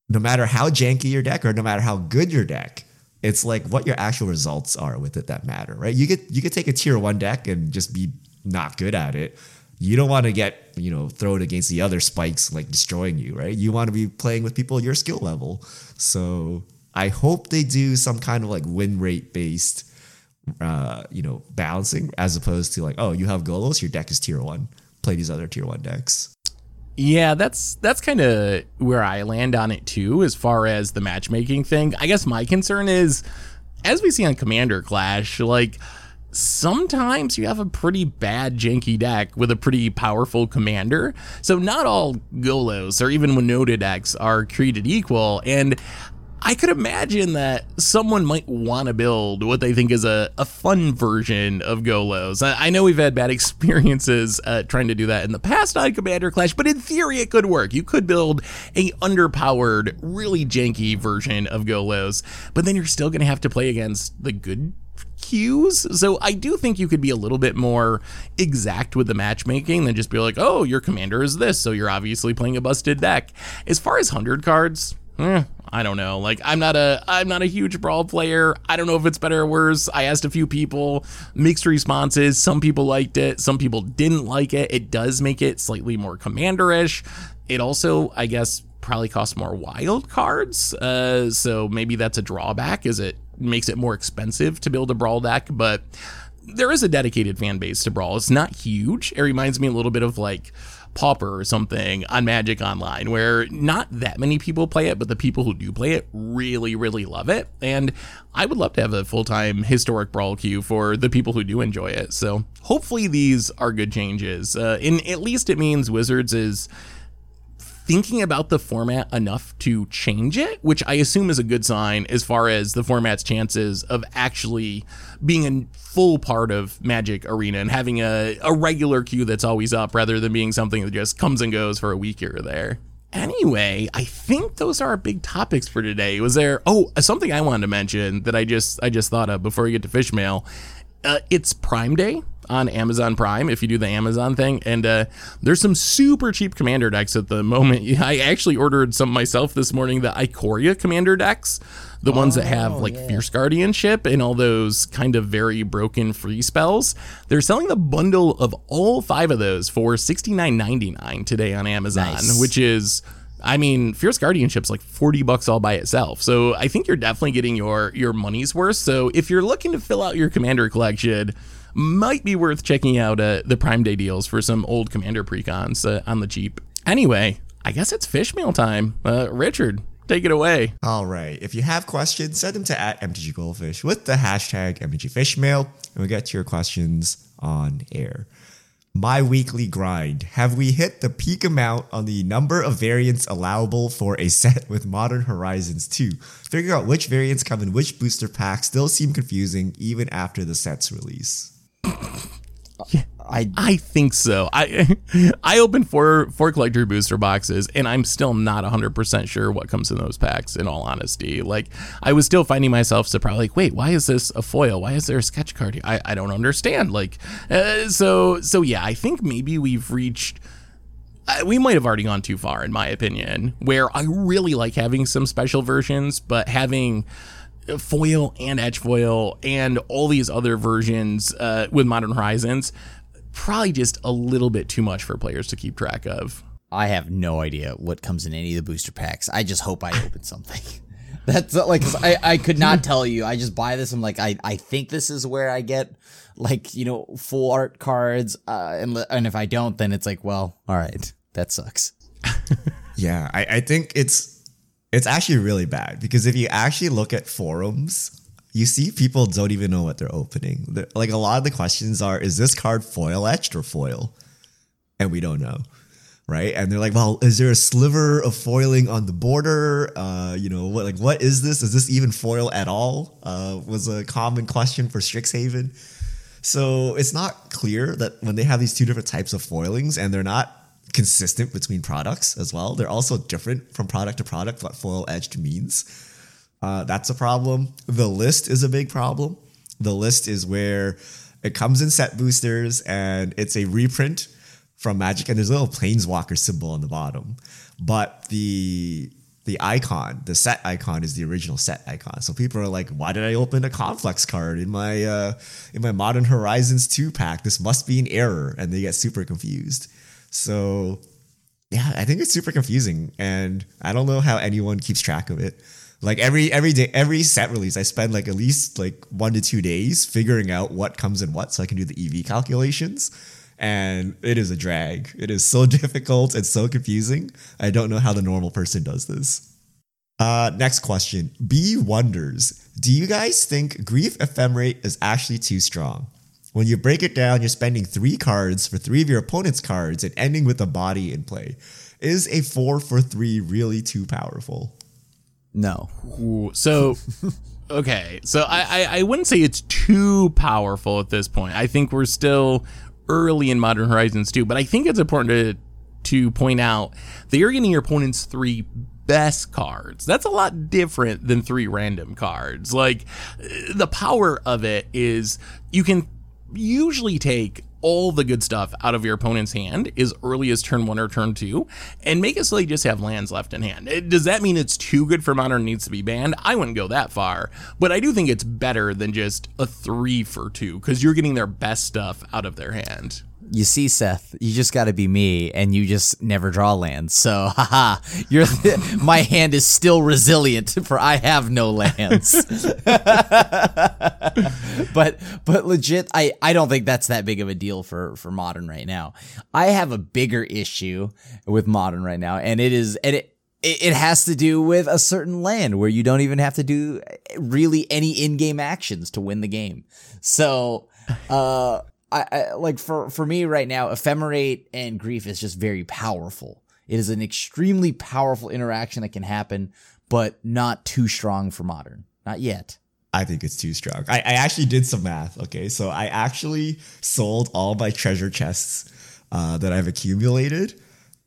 no matter how janky your deck or no matter how good your deck, it's like what your actual results are with it that matter, right? You could you could take a tier one deck and just be not good at it. You don't want to get you know thrown against the other spikes like destroying you, right? You want to be playing with people your skill level. So I hope they do some kind of like win rate based uh, you know, balancing as opposed to like, oh, you have Golos, your deck is tier one. Play these other tier one decks. Yeah, that's that's kind of where I land on it too, as far as the matchmaking thing. I guess my concern is, as we see on Commander Clash, like sometimes you have a pretty bad janky deck with a pretty powerful commander. So not all Golos or even Winota decks are created equal, and I could imagine that someone might want to build what they think is a, a fun version of Golos. I, I know we've had bad experiences uh, trying to do that in the past on Commander Clash, but in theory it could work. You could build a underpowered, really janky version of Golos, but then you're still going to have to play against the good queues. So I do think you could be a little bit more exact with the matchmaking than just be like, oh, your commander is this, so you're obviously playing a busted deck. As far as hundred cards, eh, I don't know. Like I'm not a I'm not a huge brawl player. I don't know if it's better or worse. I asked a few people, mixed responses. Some people liked it, some people didn't like it. It does make it slightly more commanderish. It also, I guess, probably costs more wild cards. Uh, so maybe that's a drawback. Is it makes it more expensive to build a brawl deck, but there is a dedicated fan base to brawl. It's not huge. It reminds me a little bit of like Pauper or something on Magic Online, where not that many people play it, but the people who do play it really, really love it. And I would love to have a full time historic brawl queue for the people who do enjoy it. So hopefully these are good changes. Uh, and at least it means Wizards is thinking about the format enough to change it, which I assume is a good sign as far as the format's chances of actually being a full part of Magic Arena and having a, a regular queue that's always up rather than being something that just comes and goes for a week here or there. Anyway, I think those are our big topics for today. Was there oh something I wanted to mention that I just I just thought of before we get to fish mail? Uh, it's Prime Day on Amazon Prime if you do the Amazon thing. And uh, there's some super cheap commander decks at the moment. I actually ordered some myself this morning, the Ikoria commander decks, the oh, ones that have oh, like yeah. Fierce Guardianship and all those kind of very broken free spells. They're selling the bundle of all five of those for $69.99 today on Amazon, nice. which is. I mean, Fierce Guardianship's like 40 bucks all by itself. So I think you're definitely getting your your money's worth. So if you're looking to fill out your commander collection, might be worth checking out uh, the Prime Day deals for some old Commander precons uh, on the cheap. Anyway, I guess it's fish mail time. Uh, Richard, take it away. All right. If you have questions, send them to at MTG Goldfish with the hashtag MTG Fishmail, and we'll get to your questions on air. My weekly grind. Have we hit the peak amount on the number of variants allowable for a set with Modern Horizons 2? Figuring out which variants come in which booster pack still seem confusing even after the set's release. I I think so. I I opened four four collector booster boxes and I'm still not 100% sure what comes in those packs in all honesty. Like I was still finding myself surprised like wait, why is this a foil? Why is there a sketch card? I I don't understand. Like uh, so so yeah, I think maybe we've reached uh, we might have already gone too far in my opinion where I really like having some special versions but having foil and edge foil and all these other versions uh, with Modern Horizons, probably just a little bit too much for players to keep track of. I have no idea what comes in any of the booster packs. I just hope I open something. That's like I, I could not tell you. I just buy this. I'm like I, I think this is where I get like you know full art cards. Uh, and and if I don't, then it's like well, all right, that sucks. yeah, I, I think it's it's actually really bad because if you actually look at forums, you see people don't even know what they're opening. They're, like a lot of the questions are, is this card foil etched or foil? And we don't know. Right. And they're like, well, is there a sliver of foiling on the border? Uh, you know, what like what is this? Is this even foil at all? Uh, was a common question for Strixhaven. So it's not clear that when they have these two different types of foilings and they're not consistent between products as well. They're also different from product to product what foil edged means. Uh, that's a problem. The list is a big problem. The list is where it comes in set boosters and it's a reprint from Magic, and there's a little planeswalker symbol on the bottom. But the the icon, the set icon, is the original set icon. So people are like, "Why did I open a complex card in my uh, in my Modern Horizons two pack? This must be an error," and they get super confused. So yeah, I think it's super confusing, and I don't know how anyone keeps track of it. Like every every day, every set release, I spend like at least like one to two days figuring out what comes in what, so I can do the EV calculations. And it is a drag. It is so difficult. It's so confusing. I don't know how the normal person does this. Uh, next question. B wonders, do you guys think Grief Ephemerate is actually too strong? When you break it down, you're spending three cards for three of your opponent's cards and ending with a body in play. Is a four for three really too powerful? No. Ooh, so, okay. So I, I, I wouldn't say it's too powerful at this point. I think we're still early in Modern Horizons 2, but I think it's important to to point out that you're getting your opponent's three best cards. That's a lot different than three random cards. Like the power of it is you can usually take all the good stuff out of your opponent's hand as early as turn one or turn two and make it so they just have lands left in hand. Eh, does that mean it's too good for modern needs to be banned? I wouldn't go that far, but I do think it's better than just a three for two because you're getting their best stuff out of their hand. You see, Seth, you just got to be me, and you just never draw lands. So, haha, you're my hand is still resilient, for I have no lands. but but legit, I I don't think that's that big of a deal for for modern right now. I have a bigger issue with modern right now, and it is and. It it has to do with a certain land where you don't even have to do really any in-game actions to win the game. So, uh, I, I like for for me right now, ephemerate and grief is just very powerful. It is an extremely powerful interaction that can happen, but not too strong for modern. Not yet. I think it's too strong. I, I actually did some math. Okay, so I actually sold all my treasure chests uh, that I've accumulated,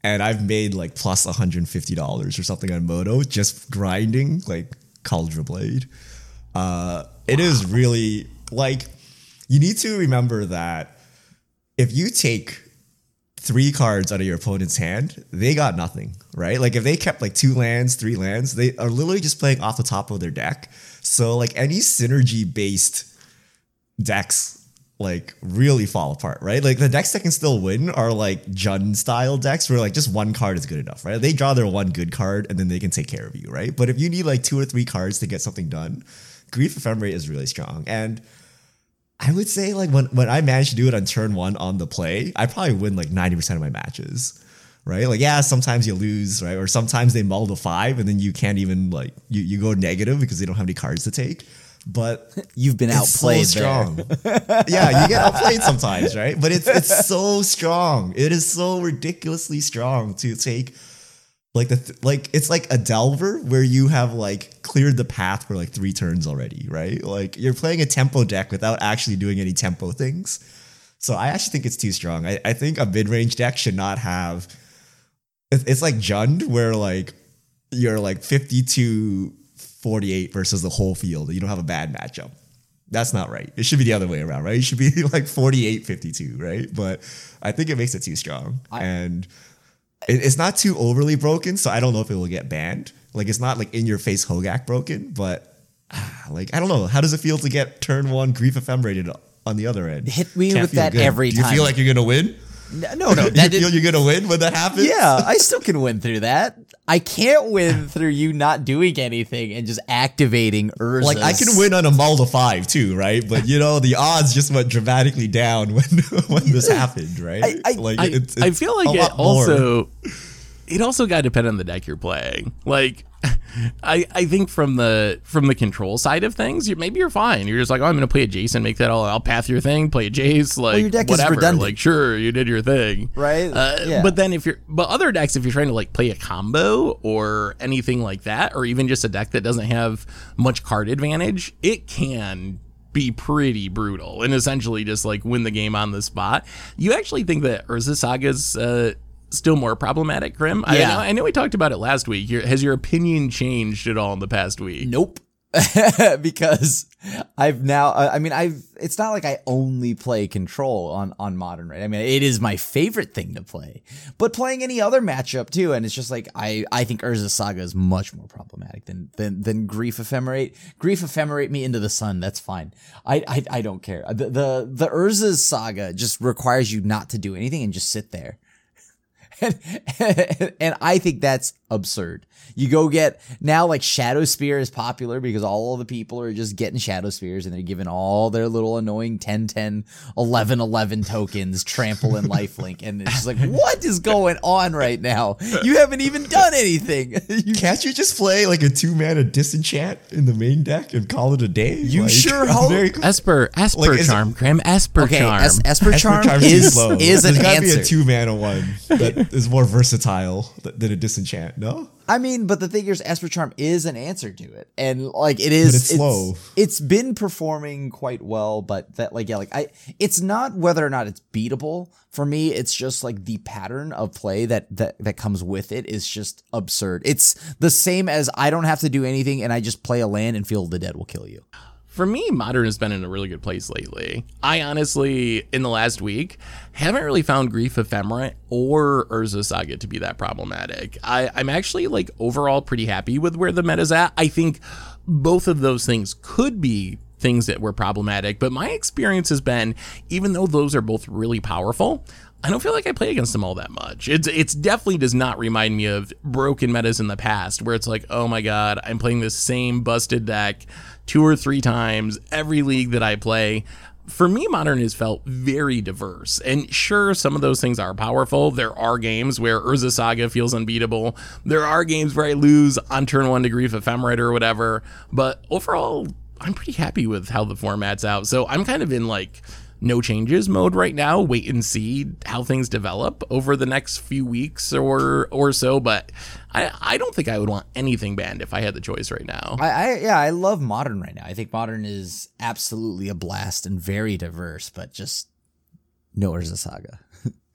and I've made like plus plus one hundred and fifty dollars or something on Moto just grinding like Cauldron Blade. Uh, it is really like you need to remember that if you take three cards out of your opponent's hand, they got nothing, right? Like if they kept like two lands, three lands, they are literally just playing off the top of their deck. So like any synergy based decks like really fall apart, right? Like the decks that can still win are like Jund style decks where like just one card is good enough, right? They draw their one good card and then they can take care of you, right? But if you need like two or three cards to get something done, Grief Ephemerate is really strong. And I would say like when when I manage to do it on turn one on the play, I probably win like 90% of my matches. Right? Like, yeah, sometimes you lose, right? Or sometimes they mull the five and then you can't even like you, you go negative because they don't have any cards to take. But You've been so outplayed there. strong. yeah, you get outplayed sometimes, right? But it's it's so strong. It is so ridiculously strong to take like the th- like it's like a delver where you have like cleared the path for like three turns already, right? Like you're playing a tempo deck without actually doing any tempo things. So I actually think it's too strong. I, I think a mid range deck should not have. It's, it's like Jund where like you're like 52 48 versus the whole field. You don't have a bad matchup. That's not right. It should be the other way around, right? It should be like 48 52, right? But I think it makes it too strong. and it- it's not too overly broken, so I don't know if it will get banned. Like it's not like in your face Hogak broken, but ah, like I don't know. How does it feel to get turn one grief ephemerated on the other end? Hit me Can't with feel that good. every Do you time. feel like you're gonna win? No, no, no. you feel you're gonna win when that happens? yeah, I still can win through that. I can't win through you not doing anything and just activating Urza. Like I can win on a mull to five too, right? But you know the odds just went dramatically down when when this happened, right? I- I- like I, it's, I feel like a it also. more. It also got to depend on the deck you're playing. Like I I think from the from the control side of things, you, maybe you're fine. You're just like, oh, I'm gonna play a Jason, make that all. I'll path your thing, play a Jace, like your deck is whatever. redundant. Like sure, you did your thing, Right? Uh, Yeah. But then if you're but other decks, if you're trying to like play a combo or anything like that, or even just a deck that doesn't have much card advantage, it can be pretty brutal and essentially just like win the game on the spot. You actually think that Urza Saga's uh, still more problematic, Crim? I Yeah. know, I know we talked about it last week. Your, has your opinion changed at all in the past week? Nope. because I've now I I mean I've it's not like I only play control on on modern right I mean it is my favorite thing to play but playing any other matchup too and it's just like I I think Urza Saga is much more problematic than than than Grief Ephemerate Grief Ephemerate me into the sun that's fine I I, I don't care the the the Urza Saga just requires you not to do anything and just sit there and, and I think that's absurd. You go get now like Shadowspear is popular because all the people are just getting Shadowspears and they're giving all their little annoying 10 10 11 11 tokens, trample and lifelink. And it's just like, what is going on right now? You haven't even done anything. You, Can't you just play like a two mana disenchant in the main deck and call it a day? You Like, sure I'm hope- very- Esper, Esper Like, is it- Charm, Crim, Esper okay, Charm. es- Esper Esper Charm Charm's too is, slow. is an There's gotta answer. be a two mana one that is more versatile than a disenchant. No. I mean, but the thing is, Esper Charm is an answer to it, and like it is. But it's slow. It's been performing quite well, but that like yeah, like I, it's not whether or not it's beatable for me. It's just like the pattern of play that that that comes with it is just absurd. It's the same as I don't have to do anything, and I just play a land and Field of the Dead will kill you. For me, modern has been in a really good place lately. I honestly, in the last week, haven't really found Grief Ephemera or Urza Saga to be that problematic. I, I'm actually like overall pretty happy with where the meta's at. I think both of those things could be things that were problematic, but my experience has been, even though those are both really powerful, I don't feel like I play against them all that much. It's it's definitely does not remind me of broken metas in the past where it's like, oh my god, I'm playing this same busted deck two or three times every league that I play. For me, modern has felt very diverse. And sure, some of those things are powerful. There are games where Urza Saga feels unbeatable. There are games where I lose on turn one to Grief Ephemerate or whatever. But overall, I'm pretty happy with how the format's out. So I'm kind of in like no changes mode right now. Wait and see how things develop over the next few weeks or or so. But I I don't think I would want anything banned if I had the choice right now. I, I yeah, I love modern right now. I think modern is absolutely a blast and very diverse, but just no Urza Saga.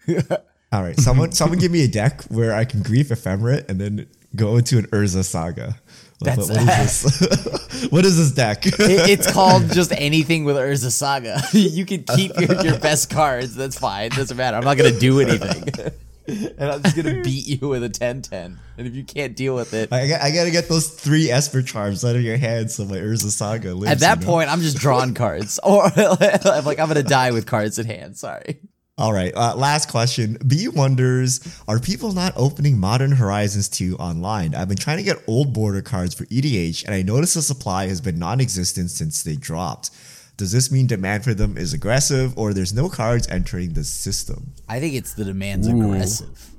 All right, someone someone give me a deck where I can grief ephemerate and then go into an Urza saga. What- That's- what is this? what is this deck? It- it's called just anything with Urza Saga. you can keep your, your best cards. That's fine. Doesn't matter. I'm not gonna do anything. and I'm just gonna beat you with a 10-10. And if you can't deal with it, I, got- I gotta get those three Esper charms out of your hand so my Urza saga lives. at that you know? point, I'm just drawing cards, or I'm like, I'm gonna die with cards in hand. Sorry. All right, uh, last question. B wonders, are people not opening Modern Horizons 2 online? I've been trying to get old border cards for EDH, and I noticed the supply has been non existent since they dropped. Does this mean demand for them is aggressive, or there's no cards entering the system? I think it's the demand's aggressive.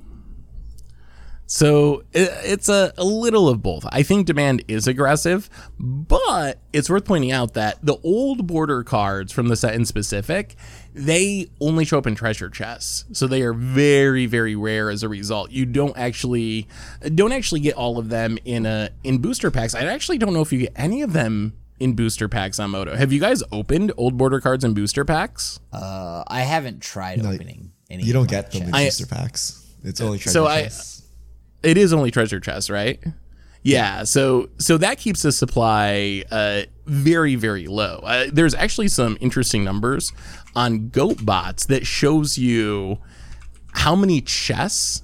So it's a, a little of both. I think demand is aggressive, but it's worth pointing out that the old border cards from the set in specific, they only show up in treasure chests. So they are very, very rare as a result. You don't actually don't actually get all of them in a in booster packs. I actually don't know if you get any of them in booster packs on Moto. Have you guys opened old border cards in booster packs? Uh, I haven't tried opening any. You don't of my get them in chests. booster packs. It's only treasure So I- chests. It is only treasure chests, right? Yeah, so so that keeps the supply uh, very very low. Uh, there's actually some interesting numbers on GoatBots that shows you how many chests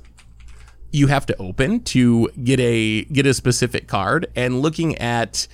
you have to open to get a get a specific card, and looking at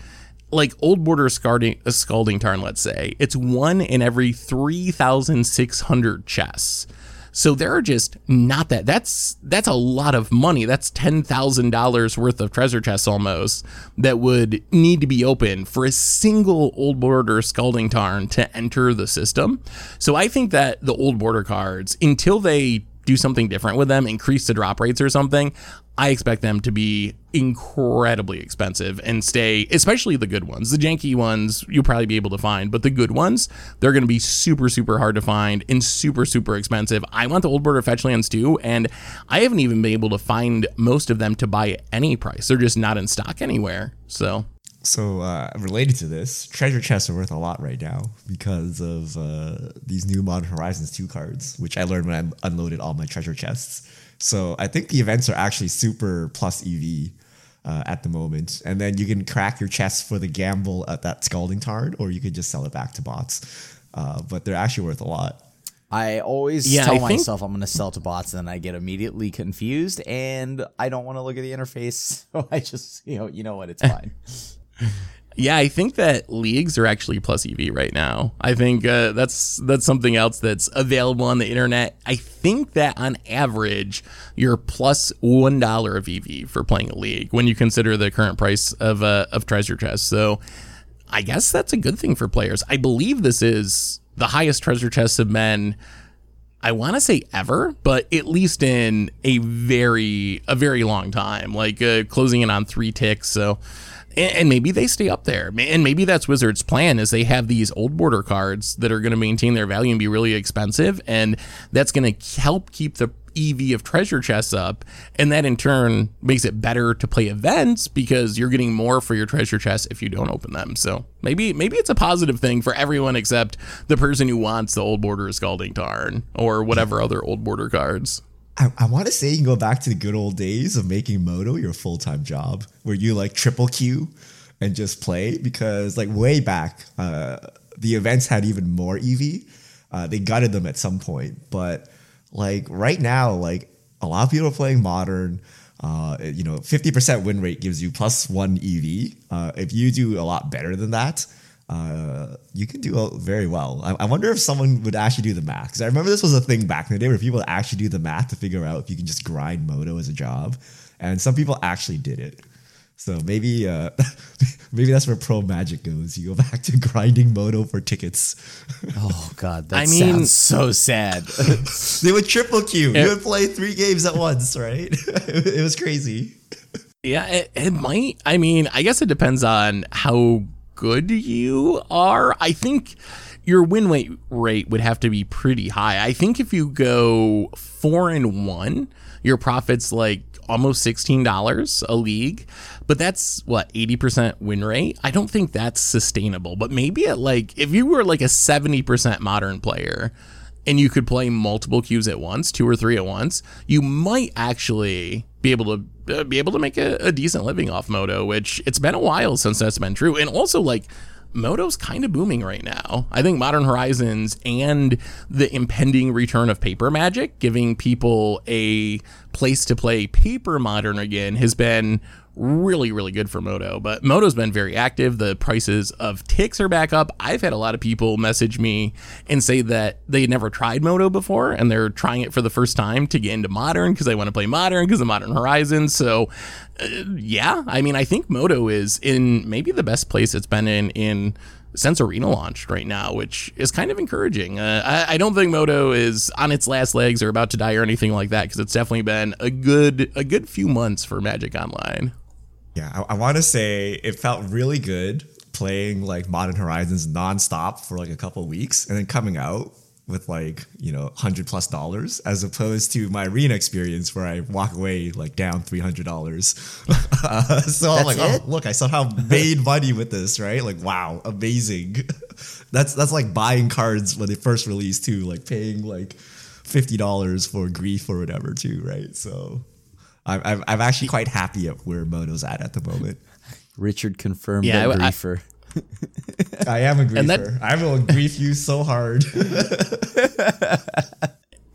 like old border scalding, scalding tarn, let's say it's one in every three thousand six hundred chests. So there are just not that. That's that's a lot of money. That's ten thousand dollars worth of treasure chests almost that would need to be open for a single old border scalding tarn to enter the system. So I think that the old border cards, until they do something different with them, increase the drop rates or something, I expect them to be incredibly expensive and stay, especially the good ones. The janky ones you'll probably be able to find, but the good ones, they're going to be super, super hard to find and super, super expensive. I want the old border fetch lands too, and I haven't even been able to find most of them to buy at any price. They're just not in stock anywhere. So. So, uh, related to this, treasure chests are worth a lot right now because of uh, these new Modern Horizons 2 cards, which I learned when I unloaded all my treasure chests. So, I think the events are actually super plus EV uh, at the moment. And then you can crack your chest for the gamble at that Scalding Tarn, or you could just sell it back to bots. Uh, but they're actually worth a lot. I always Yeah, tell I think- myself I'm going to sell to bots, and then I get immediately confused, and I don't want to look at the interface. So I just, you know, you know what, it's fine. Yeah, I think that leagues are actually plus EV right now. I think uh, that's that's something else that's available on the internet. I think that on average, you're plus one dollar of EV for playing a league when you consider the current price of uh, of treasure chests. So, I guess that's a good thing for players. I believe this is the highest treasure chests have been. I want to say ever, but at least in a very a very long time, like uh, closing in on three ticks. So, and, and maybe they stay up there, and maybe that's Wizards' plan is they have these old border cards that are going to maintain their value and be really expensive, and that's going to help keep the EV of treasure chests up, and that in turn makes it better to play events because you're getting more for your treasure chests if you don't open them. So maybe maybe it's a positive thing for everyone except the person who wants the old border scalding tarn or whatever other old border cards. I, I want to say you can go back to the good old days of making Moto your full time job, where you like triple Q and just play. Because like way back, uh, the events had even more EV. Uh, they gutted them at some point, but like right now, like a lot of people are playing modern. Uh, you know, 50% win rate gives you plus one EV. Uh, if you do a lot better than that, uh, you can do very well. I, I, wonder if someone would actually do the math because I remember this was a thing back in the day where people actually do the math to figure out if you can just grind Moto as a job, and some people actually did it. So maybe uh, maybe that's where pro magic goes. You go back to grinding Moto for tickets. oh God, that I mean, sounds so sad. they would triple queue. You would play three games at once, right? it was crazy. Yeah, it, it might. I mean, I guess it depends on how good you are. I think your win rate rate would have to be pretty high. I think if you go four and one, your profit's like almost $16 a league, but that's what 80% win rate. I don't think that's sustainable, but maybe at like if you were like a 70% modern player and you could play multiple queues at once, two or three at once, you might actually be able to Uh, be able to make a, a decent living off Moto, which it's been a while since that's been true. And also like Moto's kind of booming right now. I think Modern Horizons and the impending return of paper magic, giving people a place to play paper modern again, has been really, really good for Moto. But Moto's been very active. The prices of ticks are back up. I've had a lot of people message me and say that they never tried Moto before and they're trying it for the first time to get into modern because they want to play modern because of Modern Horizons. So, uh, yeah, I mean, I think Moto is in maybe the best place it's been in in since Arena launched right now, which is kind of encouraging. Uh, I, I, don't think Moto is on its last legs or about to die or anything like that because it's definitely been a good a good few months for Magic Online. Yeah, I, I want to say it felt really good playing like Modern Horizons nonstop for like a couple weeks and then coming out with like you know 100 plus dollars as opposed to my arena experience where i walk away like down 300 dollars. Uh, so i'm like oh, it? oh look i somehow made money with this right? Like wow amazing. That's that's like buying cards when they first released too like paying like 50 dollars for grief or whatever too right? So I'm, I'm, actually quite happy at where Moto's at at the moment. Richard confirmed yeah, that griefer. I, I am a griefer. That, I will grief you so hard.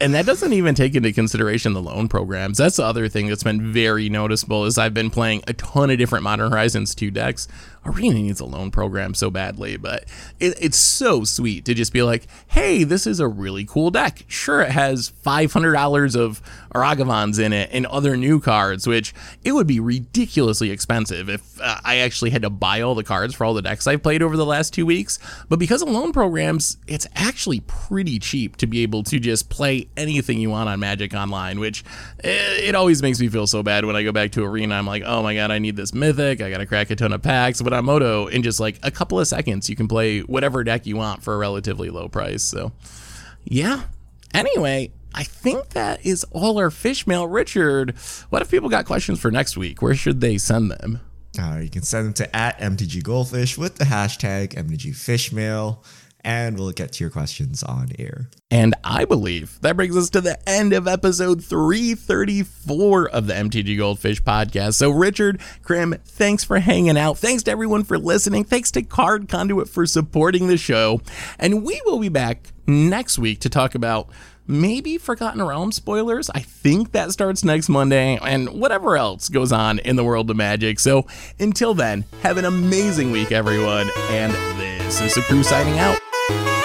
and that doesn't even take into consideration the loan programs. That's the other thing that's been very noticeable is I've been playing a ton of different Modern Horizons 2 decks Arena needs a loan program so badly, but it, it's so sweet to just be like, hey, this is a really cool deck. Sure, it has $500 of Ragavans in it and other new cards, which it would be ridiculously expensive if uh, I actually had to buy all the cards for all the decks I've played over the last two weeks. But because of loan programs, it's actually pretty cheap to be able to just play anything you want on Magic Online, which it, eh, it always makes me feel so bad when I go back to Arena. I'm like, oh my god, I need this Mythic. I gotta crack a ton of packs. But on Moto, in just like a couple of seconds, you can play whatever deck you want for a relatively low price. So, yeah. Anyway, I think that is all our fish mail. Richard, what if people got questions for next week? Where should they send them? Uh, you can send them to at MTG Goldfish with the hashtag MTG Fishmail and we'll get to your questions on air. And I believe that brings us to the end of episode 334 of the MTG Goldfish podcast. So, Richard, Crim, thanks for hanging out. Thanks to everyone for listening. Thanks to Card Conduit for supporting the show. And we will be back next week to talk about maybe Forgotten Realms spoilers. I think that starts next Monday, and whatever else goes on in the world of magic. So until then, have an amazing week, everyone. And this is the crew signing out. Thank you.